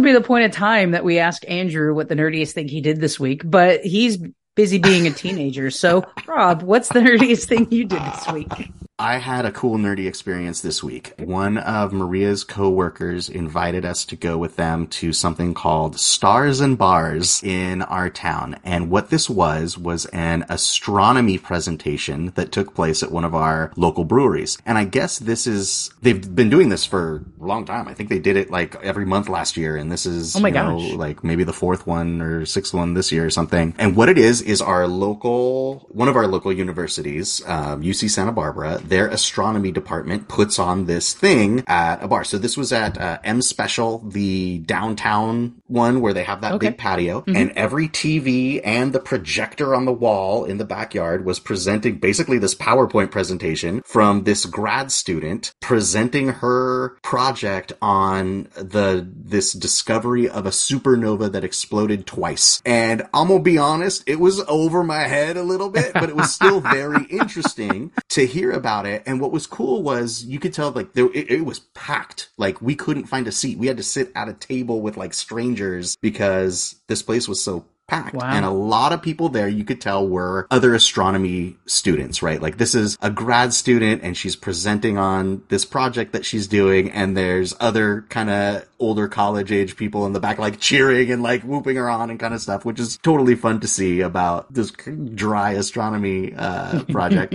Would be the point of time that we ask Andrew what the nerdiest thing he did this week, but he's busy being a teenager. So, Rob, what's the nerdiest thing you did this week? I had a cool nerdy experience this week. One of Maria's coworkers invited us to go with them to something called Stars and Bars in our town. And what this was, was an astronomy presentation that took place at one of our local breweries. And I guess this is, they've been doing this for a long time. I think they did it like every month last year. And this is, Oh my you know, gosh. like maybe the fourth one or sixth one this year or something. And what it is, is our local, one of our local universities, um, UC Santa Barbara, their astronomy department puts on this thing at a bar. So this was at uh, M Special, the downtown one where they have that Okay. big patio and every TV and the projector on the wall in the backyard was presenting basically this PowerPoint presentation from this grad student presenting her project on the, this discovery of a supernova that exploded twice. And I'm gonna be honest, it was over my head a little bit, but it was still very interesting to hear about it. And what was cool was you could tell like there, it, it was packed. Like we couldn't find a seat. We had to sit at a table with like strangers because this place was so packed. Wow. And a lot of people there you could tell were other astronomy students, right? Like this is a grad student and she's presenting on this project that she's doing and there's other kind of older college age people in the back like cheering and like whooping her on and kind of stuff, which is totally fun to see about this dry astronomy uh, project.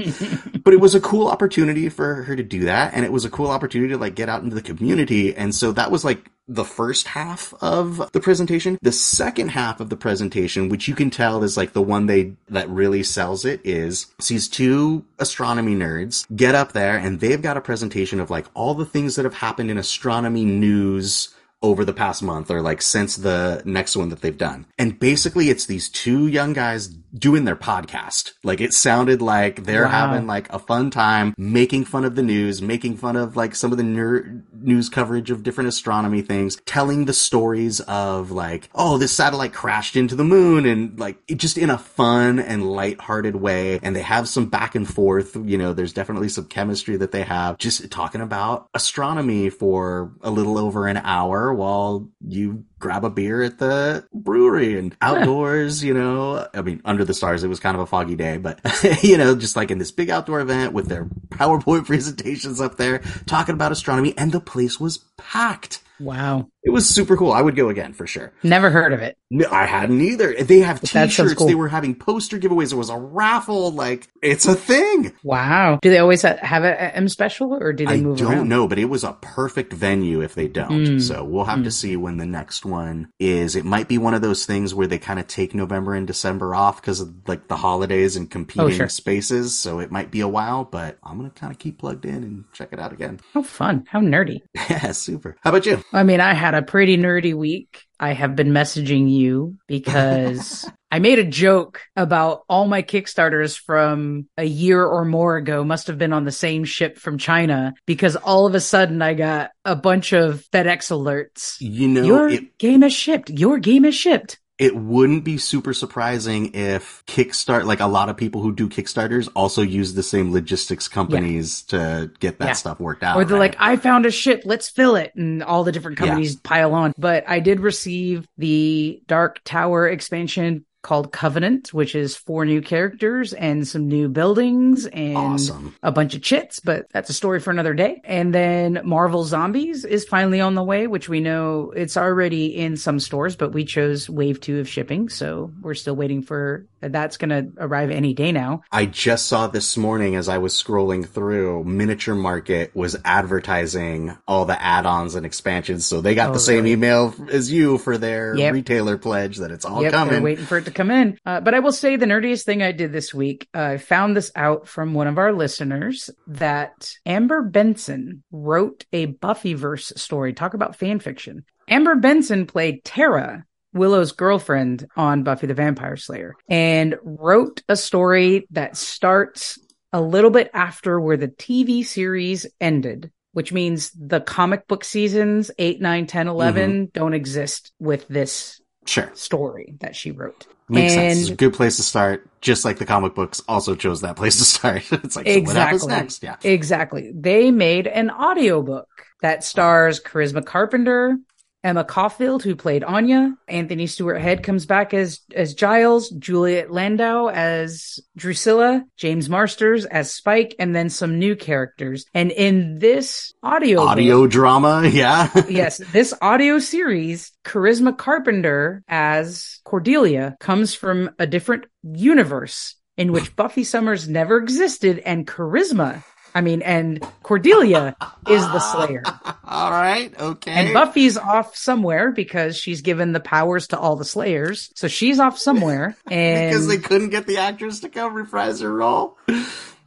but it was a cool opportunity for her to do that and it was a cool opportunity to like get out into the community. And so that was like the first half of the presentation. The second half of the presentation, which you can tell is like the one they that really sells it, is sees two astronomy nerds get up there and they've got a presentation of like all the things that have happened in astronomy news over the past month or like since the next one that they've done. And basically it's these two young guys doing their podcast. Like it sounded like they're Wow. having like a fun time making fun of the news, making fun of like some of the ner- news coverage of different astronomy things, telling the stories of like, oh, this satellite crashed into the moon and like it just in a fun and lighthearted way. And they have some back and forth, you know, there's definitely some chemistry that they have just talking about astronomy for a little over an hour while you grab a beer at the brewery and outdoors, you know, I mean, under the stars, it was kind of a foggy day, but you know, just like in this big outdoor event with their PowerPoint presentations up there talking about astronomy and the place was packed. Wow. It was super cool. I would go again for sure. Never heard of it. No, I hadn't either. They have But t-shirts. cool. They were having poster giveaways. There was a raffle. Like it's a thing. Wow. Do they always have it at M special or do they I move I don't around? know, but it was a perfect venue if they don't. Mm. So we'll have to see when the next one is. It might be one of those things where they kind of take November and December off because of like the holidays and competing Oh, sure. spaces. So it might be a while, but I'm going to kind of keep plugged in and check it out again. How fun. How nerdy. Yeah, super. How about you? I mean, I had a pretty nerdy week. I have been messaging you because I made a joke about all my Kickstarters from a year or more ago must have been on the same ship from China because all of a sudden I got a bunch of FedEx alerts. You know, Your it, game has shipped. Your game has shipped. It wouldn't be super surprising if Kickstart, like a lot of people who do Kickstarters also use the same logistics companies to get that Yeah. stuff worked out. or they're right? like, I found a ship, let's fill it. And all the different Yeah. companies pile on. But I did receive the Dark Tower expansion called Covenant, which is four new characters and some new buildings and Awesome. a bunch of chits, but that's a story for another day. And then Marvel Zombies is finally on the way, which we know it's already in some stores, but we chose wave two of shipping. So we're still waiting for that's going to arrive any day now. I just saw this morning as I was scrolling through, Miniature Market was advertising all the add-ons and expansions. So they got Oh, the same really? email as you for their Yep. retailer pledge that it's all Yep, coming. waiting for it to come in. Uh, but I will say the nerdiest thing I did this week, uh, I found this out from one of our listeners that Amber Benson wrote a Buffyverse story. Talk about fan fiction. Amber Benson played Tara, Willow's girlfriend on Buffy the Vampire Slayer, and wrote a story that starts a little bit after where the TV series ended. Which means the comic book seasons 8, 9, 10, 11 don't exist with this Sure. story that she wrote. Makes and sense. It's a good place to start. Just like the comic books also chose that place to start. it's like, so what happens Exactly. next? Yeah. Exactly. They made an audiobook that stars Charisma Carpenter, Emma Caulfield, who played Anya, Anthony Stewart Head comes back as as Giles, Juliet Landau as Drusilla, James Marsters as Spike, and then some new characters. And in this audio book- Audio drama. Yeah. yes, this audio series, Charisma Carpenter as Cordelia comes from a different universe in which Buffy Summers never existed and Charisma, I mean, and Cordelia is the Slayer. all right. Okay. And Buffy's off somewhere because she's given the powers to all the Slayers. So she's off somewhere. And because they couldn't get the actress to come reprise her role.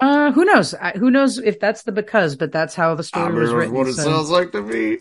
uh, who knows? I- Who knows if that's the because, but that's how the I story mean, was written. what it so- sounds like to me.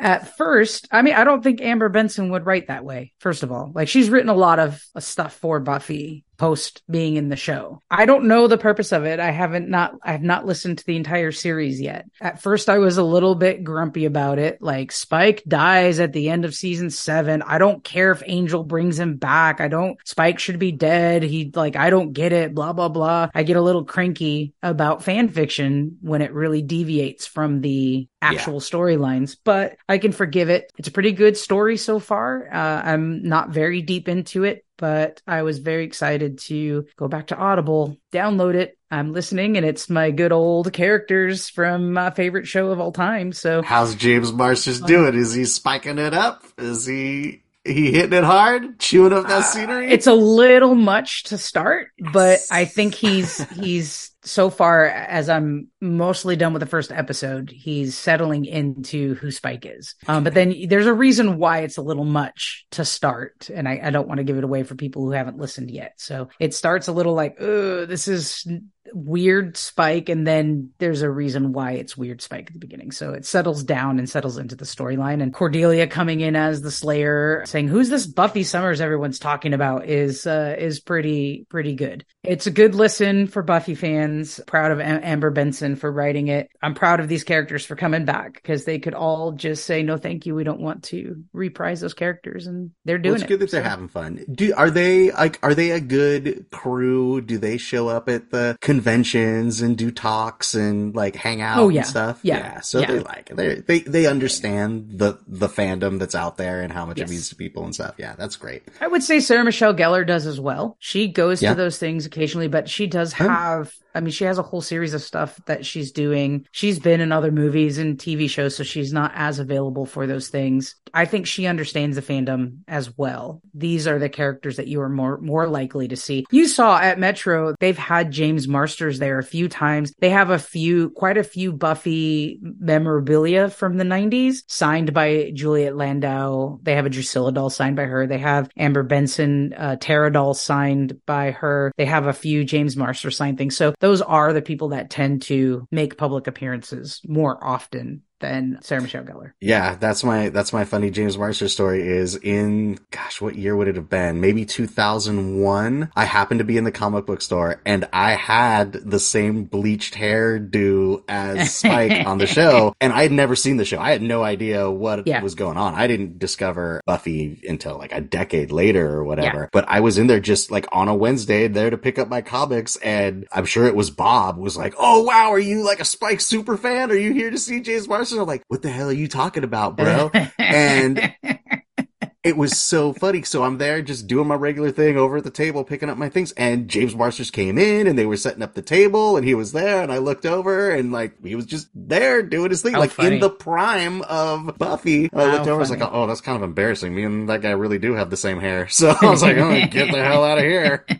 at first, I mean, I don't think Amber Benson would write that way. First of all, like she's written a lot of uh, stuff for Buffy post being in the show. I don't know the purpose of it. I haven't not, I have not listened to the entire series yet. At first, I was a little bit grumpy about it. Like Spike dies at the end of season seven. I don't care if Angel brings him back. I don't, Spike should be dead. He like, I don't get it, blah, blah, blah. I get a little cranky about fan fiction when it really deviates from the actual storylines, but I can forgive it. It's a pretty good story so far. Uh, I'm not very deep into it, but I was very excited to go back to Audible, download it. I'm listening, and it's my good old characters from my favorite show of all time. So How's James Marsters doing? Is he spiking it up? Is he he hitting it hard? Chewing up that scenery? it's a little much to start, but I think he's he's so far as I'm mostly done with the first episode, he's settling into who Spike is. Um, but then there's a reason why it's a little much to start, and I, I don't want to give it away for people who haven't listened yet. So it starts a little like, oh, this is weird Spike, and then there's a reason why it's weird Spike at the beginning. So it settles down and settles into the storyline. And Cordelia coming in as the Slayer, saying, "Who's this Buffy Summers everyone's talking about?" is uh, is pretty pretty good. It's a good listen for Buffy fans. Proud of Am- Amber Benson for writing it. I'm proud of these characters for coming back because they could all just say, "No, thank you. We don't want to reprise those characters," and they're Well, doing it's it. good that they're having fun. Do are they like are they a good crew? Do they show up at the conventions and do talks and like hang out Oh, yeah. and stuff? Yeah. so Yeah. they like. They they they understand the the fandom that's out there and how much Yes. it means to people and stuff. Yeah, that's great. I would say Sarah Michelle Gellar does as well. She goes Yeah. to those things occasionally, but she does have, I mean, she has a whole series of stuff that she's doing. She's been in other movies and TV shows, so she's not as available for those things. I think she understands the fandom as well. These are the characters that you are more, more likely to see. You saw at Metro, they've had James Marsters there a few times. They have a few, quite a few Buffy memorabilia from the 90s signed by Juliet Landau. They have a Drusilla doll signed by her. They have Amber Benson, uh, Tara doll signed by her. They have a few James Marster signed things. So those are the people that tend to make public appearances more often than Sarah Michelle Gellar. Yeah, that's my that's my funny James Marster story is in gosh, what year would it have been? Maybe 2001. I happened to be in the comic book store and I had the same bleached hair do as Spike on the show and I had never seen the show. I had no idea what Yeah. was going on. I didn't discover Buffy until like a decade later or whatever. But I was in there just like on a Wednesday there to pick up my comics and I'm sure it was Bob was like, "Oh wow, are you like a Spike super fan? Are you here to see James Marster?" I'm like, "What the hell are you talking about, bro?" and it was so funny. So I'm there just doing my regular thing over at the table, picking up my things, and James Marsters came in and they were setting up the table and he was there and I looked over and like he was just there doing his thing, How like funny. in the prime of Buffy. And I How looked over, I was like, oh, that's kind of embarrassing. Me and that guy really do have the same hair. So I was like, oh, get the hell out of here.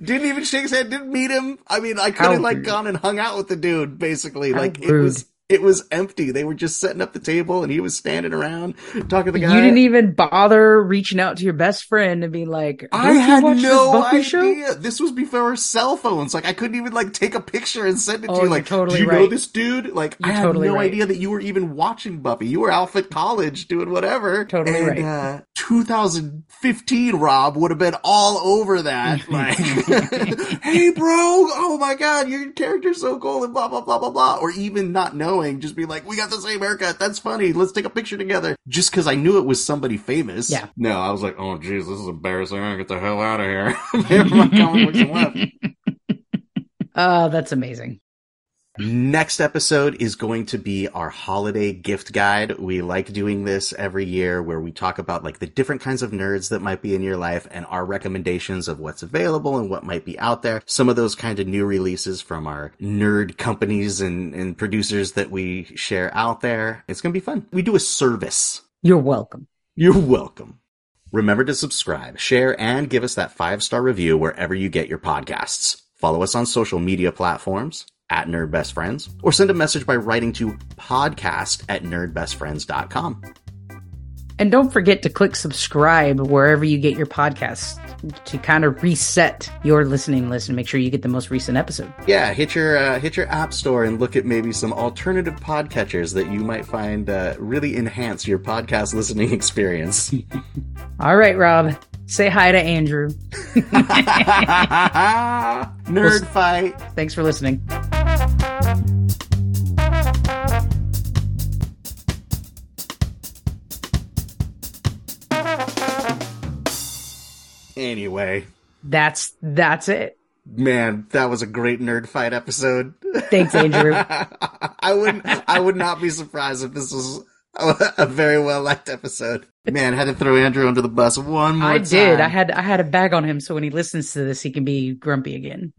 Didn't even shake his hand, didn't meet him. I mean, I could How have like gone and hung out with the dude, basically. How like it was it was empty. They were just setting up the table and he was standing around talking to the guy. You didn't even bother reaching out to your best friend and be like, I had no this idea. show?" This was before cell phones. Like I couldn't even like take a picture and send it to Oh, you. you're Like, totally do you know this dude? Like I You're had totally no right. idea that you were even watching Buffy. You were off at college doing whatever. Totally and, right. Uh, 2015 Rob would have been all over that. Like, hey bro, oh my god, your character's so cool and blah blah blah blah blah. Or even not knowing, just be like, we got the same haircut. That's funny. Let's take a picture together. Just because I knew it was somebody famous. Yeah. No, I was like, oh jeez, this is embarrassing. I gotta get the hell out of here. Never mind comic books left. Oh, that's amazing. Next episode is going to be our holiday gift guide. We like doing this every year where we talk about like the different kinds of nerds that might be in your life and our recommendations of what's available and what might be out there. Some of those kind of new releases from our nerd companies and, and producers that we share out there. It's going to be fun. We do a service. You're welcome. You're welcome. Remember to subscribe, share, and give us that five star review wherever you get your podcasts. Follow us on social media platforms at Nerd Best Friends, or send a message by writing to podcast at nerdbestfriends.com. And don't forget to click subscribe wherever you get your podcasts to kind of reset your listening list and make sure you get the most recent episode. Yeah, hit your uh, hit your app store and look at maybe some alternative podcatchers that you might find uh, really enhance your podcast listening experience. All right, Rob, say hi to Andrew. Nerd fight. Thanks for listening. Anyway, That's that's it. man, that was a great nerd fight episode. Thanks, Andrew. I wouldn't. I would not be surprised if this was a, very well liked episode. Man, had to throw Andrew under the bus one more I time. did. I had I had a bag on him so when he listens to this, he can be grumpy again.